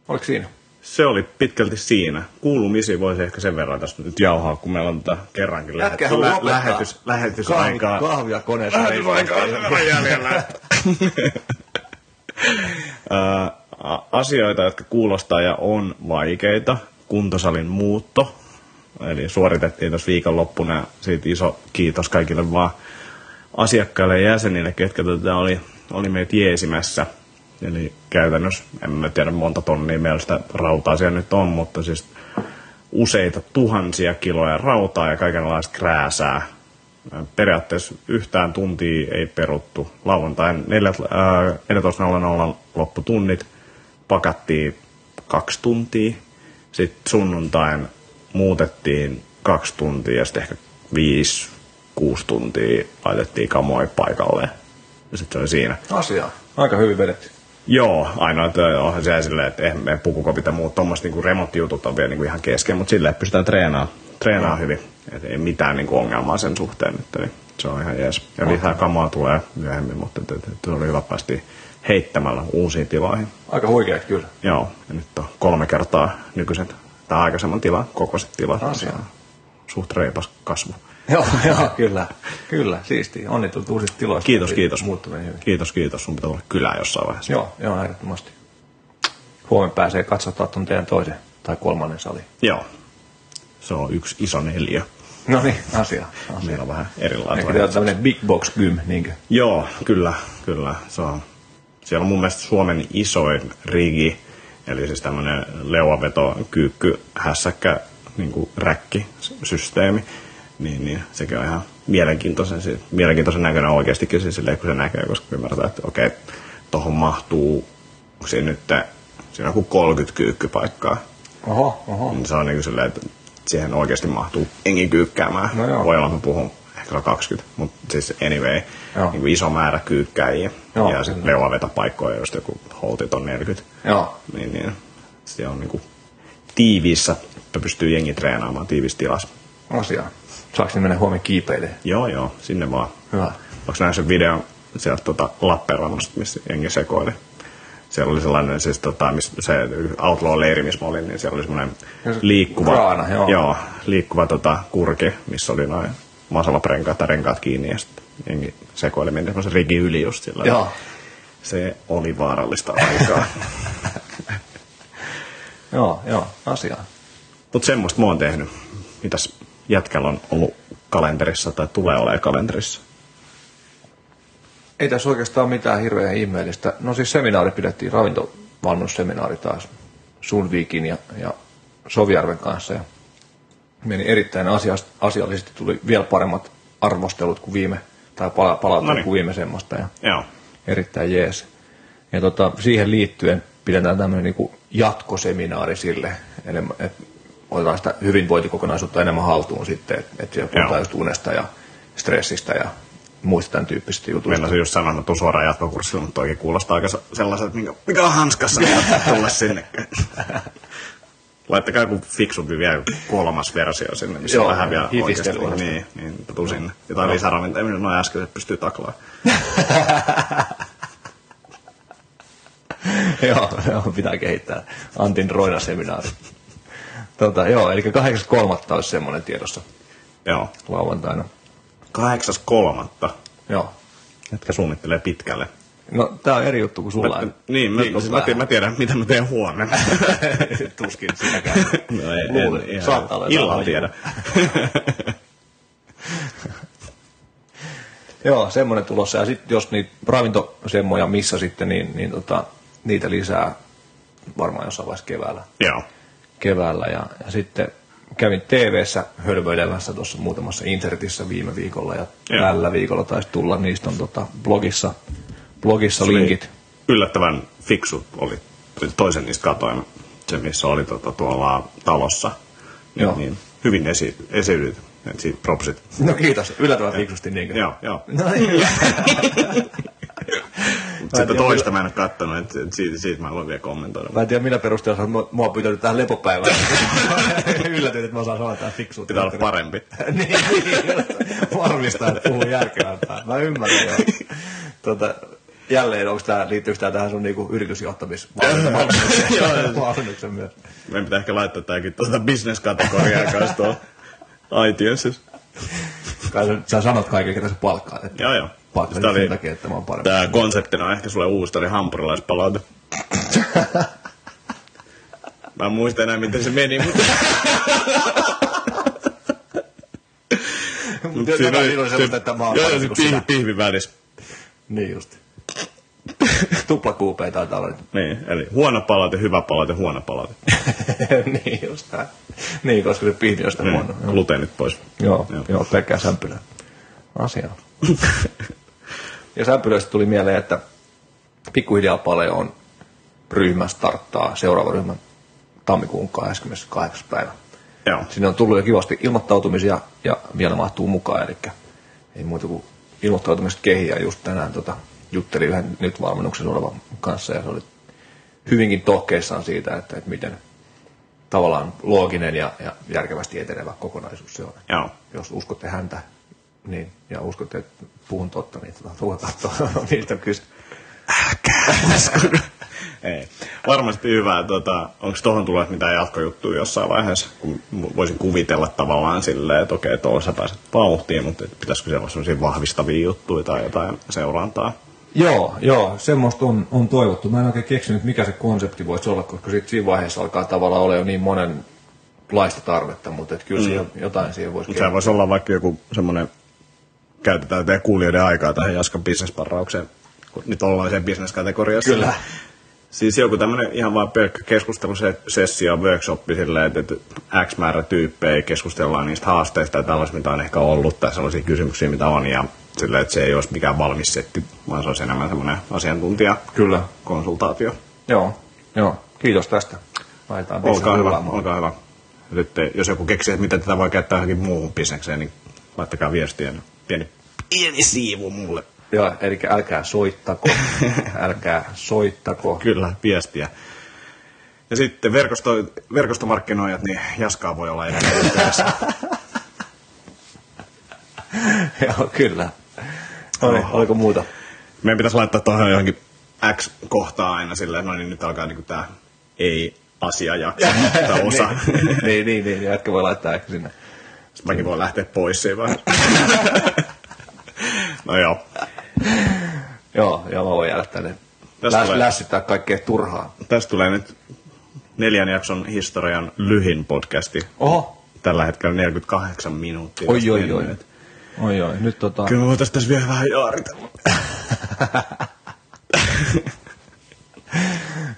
Oliko siinä? Se oli pitkälti siinä. Kuulumisi voisi ehkä sen verran tästä nyt jauhaa, kun meillä on tätä kerrankin haluaa lä- lähetys, lähetysaikaa. Kahvi, kahvia koneessa. Lähetysaikaa jäljellä. Asioita, jotka kuulostaa ja on vaikeita. Kuntosalin muutto. Eli suoritettiin tuossa viikonloppuna. ja Siitä iso kiitos kaikille vaan asiakkaille ja jäsenille, ketkä tätä oli, oli meitä jeesimässä. Eli käytännössä, en mä tiedä monta tonnia meillä sitä rautaa siellä nyt on, mutta siis useita tuhansia kiloja rautaa ja kaikenlaista krääsää. Periaatteessa yhtään tuntia ei peruttu. Lauantain neljät- ää, 14.00 lopputunnit pakattiin kaksi tuntia. Sitten sunnuntain muutettiin kaksi tuntia ja sitten ehkä viisi, kuusi tuntia laitettiin kamoi paikalle. Ja sitten se oli siinä. Asiaa. Aika hyvin vedetty. Joo, ainoa, että onhan se silleen, että eihän meidän pukukopit ja muut tuommoiset niinku remonttijutut on vielä niinku ihan kesken, mutta silleen, että pystytään treenaamaan, treenaamaan hyvin. Et ei mitään niinku ongelmaa sen suhteen nyt, eli se on ihan jees. Ja lisää kamaa tulee myöhemmin, mutta et, et, et, se oli hyvä päästi heittämällä uusiin tiloihin. Aika huikeet kyllä. Joo, ja nyt on kolme kertaa nykyisen tai aikaisemman tilan kokoiset tilat. Asia. Suht reipas kasvu. Joo, joo, kyllä. Kyllä, siisti. Onnittelut uusista tiloista. Kiitos, kiitos. Muuttuminen hyvin. Kiitos, kiitos. Sun pitää olla kylään jossain vaiheessa. Joo, joo, ehdottomasti. Huomenna pääsee katsomaan tuon teidän toisen tai kolmannen sali. Joo. Se on yksi iso neliö. No niin, asia. asia. Meillä on vähän erilainen. Ehkä on tämmöinen big box gym, niinkö? Joo, kyllä, kyllä. Se on. Siellä on mun mielestä Suomen isoin rigi, eli siis tämmöinen leuaveto, kyykky, hässäkkä, niin kuin räkkisysteemi. Niin, niin, sekin on ihan mielenkiintoisen, siis mielenkiintoisen näköinen oikeastikin siis silleen, kun se näkee, koska ymmärtää, että okei, tuohon mahtuu, onko siinä nyt, siinä on joku 30 kyykkypaikkaa. Oho, oho. Niin se on niin kuin silleen, että siihen oikeasti mahtuu engin kyykkäämään. No joo. Voi olla, että mä puhun ehkä 20, mutta siis anyway, Joo. niin kuin iso määrä kyykkääjiä. Joo, ja sitten kyllä. leuavetopaikkoja, just joku holtit on 40. Joo, Niin, niin se on niin kuin tiiviissä, että pystyy jengi treenaamaan tiivissä tilassa. asia. Saako ne mennä huomenna kiipeilemään? Joo, joo, sinne vaan. Hyvä. Onko näin se video sieltä tota Lappeenrannasta, missä jengi sekoili? Siellä oli sellainen, siis tota, missä se Outlaw-leiri, missä mä olin, niin siellä oli semmoinen liikkuva, kraana, joo. joo, liikkuva tota, kurki, missä oli noin masavat renkaat tai renkaat kiinni ja sitten jengi sekoili meni semmoisen rigi yli just sillä. Joo. Se oli vaarallista aikaa. Joo, joo, asia. Mutta semmoista mä oon tehnyt. Mitäs jätkällä on ollut kalenterissa tai tulee olemaan kalenterissa? Ei tässä oikeastaan mitään hirveän ihmeellistä. No siis seminaari pidettiin, ravintovalmennusseminaari taas Sunviikin ja, ja Sovijärven kanssa. Ja meni erittäin asiast, asiallisesti, tuli vielä paremmat arvostelut kuin viime, tai pala, palauttelut Noniin. kuin viime semmoista. Ja Joo. erittäin jees. Ja tota, siihen liittyen pidetään tämmöinen niin jatkoseminaari sille, eli että otetaan sitä hyvinvointikokonaisuutta enemmän haltuun sitten, että et siellä puhutaan just unesta ja stressistä ja muista tämän tyyppisistä jutuista. Meillä on just sanonut, että suoraan jatkokurssille, mutta toikin kuulostaa aika sellaiselta, mikä, mikä on hanskassa niin tulla sinne. Laittakaa joku fiksumpi vielä kolmas versio sinne, missä Joo, on vähän vielä oikeasti. Niin, niin tuu sinne. Jotain lisäravintoja, mitä noin äsken pystyy joo, joo, pitää kehittää. Antin Roina-seminaari. Tota, joo, eli 8.3. olisi semmoinen tiedossa Joo. lauantaina. Kahdeksas kolmatta. Joo, Jotka suunnittelee pitkälle. No, tää on eri juttu kuin sulla. Mä, niin, mä, Viikossa mä, tiedän, mä tiedän, mitä mä teen huomenna. Tuskin sitäkään. no ei, Luulen. en, Saattaa olla illalla tiedä. Joo, semmoinen tulossa. Ja sitten jos niitä ravintosemmoja missä sitten, niin, niin tota, niitä lisää varmaan jossain vaiheessa keväällä. Joo. Keväällä. Ja, ja sitten kävin TV-ssä hölmöilemässä tuossa muutamassa intertissä viime viikolla ja Joo. tällä viikolla taisi tulla. Niistä on tota blogissa, blogissa Se linkit. Yllättävän fiksu oli. Toisen niistä katoin, se missä oli tota, tuolla talossa. Niin, Joo. niin hyvin esi- esiydyt. Et siitä propsit. No kiitos, yllättävän fiksusti niinkö? Joo, joo. No niin. Sitä toista mä en ole kattonut, että et siitä, siitä mä voi vielä kommentoida. Mä en tiedä, minä perusteella mua- mua on pyytänyt tähän lepopäivään. Yllätyin, että mä osaan sanoa tähän fiksuutta. Pitää olla parempi. niin, varmistaa, että puhuu järkevämpää. Mä ymmärrän jo. Tota, jälleen, onko tää, liittyykö tämä tähän sun niinku yritysjohtamisvalmennuksen myös? Meidän pitää ehkä laittaa tämäkin tuota business-kategoriaa kanssa tuolla iTunesissa. Kai sä, sä sanot kaikille, ketä sä palkkaat. Että Joo, joo. Palkkasin Sitä sen oli- takia, että mä oon parempi. Tämä konseptina on ehkä sulle uusi, tämä oli hampurilaispalaute. Mä en muista enää, miten se meni, mutta... Mutta siinä oli, oli semmoista, että mä oon Joo, parempi se pihvi, pihvi välissä. Niin just. Tupla QP taitaa olla. Niin, eli huono palaute, hyvä palaute, huono palaute. niin just näin. Niin, koska se pihvi on sitä Niin, huono. Gluteenit pois. Joo, Joo. joo, pelkkää sämpylää. Asia. Ja sämpylöistä tuli mieleen, että pikkuhiljaa paljon on ryhmä starttaa seuraava ryhmä tammikuun 28. päivä. Joo. Sinne on tullut jo kivasti ilmoittautumisia ja vielä mahtuu mukaan, eli ei muuta kuin ilmoittautumiset kehiä. Just tänään tota, juttelin yhden nyt valmennuksen olevan kanssa ja se oli hyvinkin tohkeissaan siitä, että, että miten tavallaan looginen ja, ja järkevästi etenevä kokonaisuus se on. Joo. Jos uskotte häntä niin, ja uskotte, että puhun totta, niin tota, tulkaa katsoa, niistä on kyse. Ei. Varmasti hyvä. Tota, Onko tuohon tullut mitään jatkojuttuja jossain vaiheessa? Kun voisin kuvitella tavallaan silleen, että okei, tuolla sä pääset vauhtiin, mutta pitäisikö siellä olla sellaisia vahvistavia juttuja tai jotain seurantaa? Joo, joo, semmoista on, on toivottu. Mä en oikein keksinyt, mikä se konsepti voisi olla, koska sit siinä vaiheessa alkaa tavallaan olla jo niin monenlaista tarvetta, mutta et kyllä mm. jotain siihen voisi Mutta sehän voisi olla vaikka joku semmoinen, käytetään teidän kuulijoiden aikaa tähän Jaskan bisnesparraukseen, kun nyt ollaan sen bisneskategoriassa. Kyllä. Siis joku tämmöinen ihan vaan pelkkä keskustelusessio, workshoppi silleen, että, että X määrä tyyppejä keskustellaan niistä haasteista ja tällaisista, mitä on ehkä ollut, tai sellaisia kysymyksiä, mitä on, ja silleen, että se ei olisi mikään valmis setti, vaan se olisi enemmän semmoinen asiantuntijakonsultaatio. Kyllä. Konsultaatio. Joo, joo. Kiitos tästä. Laitetaan Olkaa hyvä, rullaamaan. olkaa hyvä. Nyt jos joku keksii, että miten tätä voi käyttää johonkin muuhun bisnekseen, niin laittakaa viestiä. Pieni, pieni siivu mulle. Joo, eli älkää soittako. älkää soittako. Kyllä, viestiä. Ja sitten verkosto, verkostomarkkinoijat, niin Jaskaa voi olla edelleen yhteydessä. Joo, kyllä. No niin, oliko muuta? Meidän pitäisi laittaa tuohon johonkin X-kohtaa aina silleen, no niin nyt alkaa niinku tää ei-asiajakso, tai osa. niin, niin, niin, niin, jätkä voi laittaa ehkä sinne. Mäkin voin lähteä pois siinä no joo. Joo, joo, mä voin jäädä tänne. Läs, tulee- lässittää kaikkea turhaa. Tästä tulee nyt neljän jakson historian lyhin podcasti. Oho. Tällä hetkellä 48 minuuttia. Oi, oi, oi. Oi, oi. Nyt tota... Kyllä voitaisiin tässä vielä vähän jaaritella.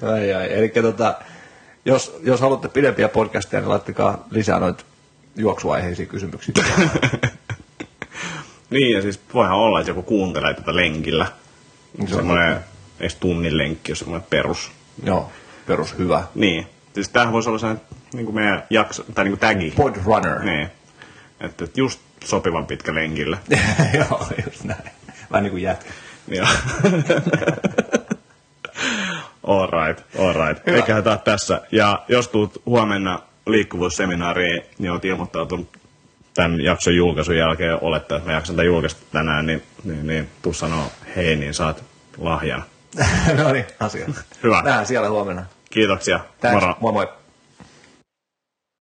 Ai, ai. Eli tota, jos, jos haluatte pidempiä podcasteja, niin laittakaa lisää noita juoksuaiheisia kysymyksiä. Niin, ja siis voihan olla, että joku kuuntelee tätä lenkillä. Se on Semmoinen, edes tunnin lenkki, jos semmoinen perus. Joo, perus hyvä. Niin. Siis tämähän voisi olla sellainen niin kuin meidän jakso, tai niin kuin tagi. Pod runner. Niin. Että että just sopivan pitkä lenkillä. Joo, just näin. Vähän niin kuin jätkä. Joo. all right, all right. Hyvä. Eiköhän tää tässä. Ja jos tuut huomenna liikkuvuusseminaariin, niin oot ilmoittautunut tämän jakson julkaisun jälkeen, olettaa, että mä jaksan tämän julkaista tänään, niin, niin, niin tuu sanoo hei, niin saat lahjan. no niin, asia. Hyvä. Nähdään siellä huomenna. Kiitoksia. Thanks. Moro. Moi moi.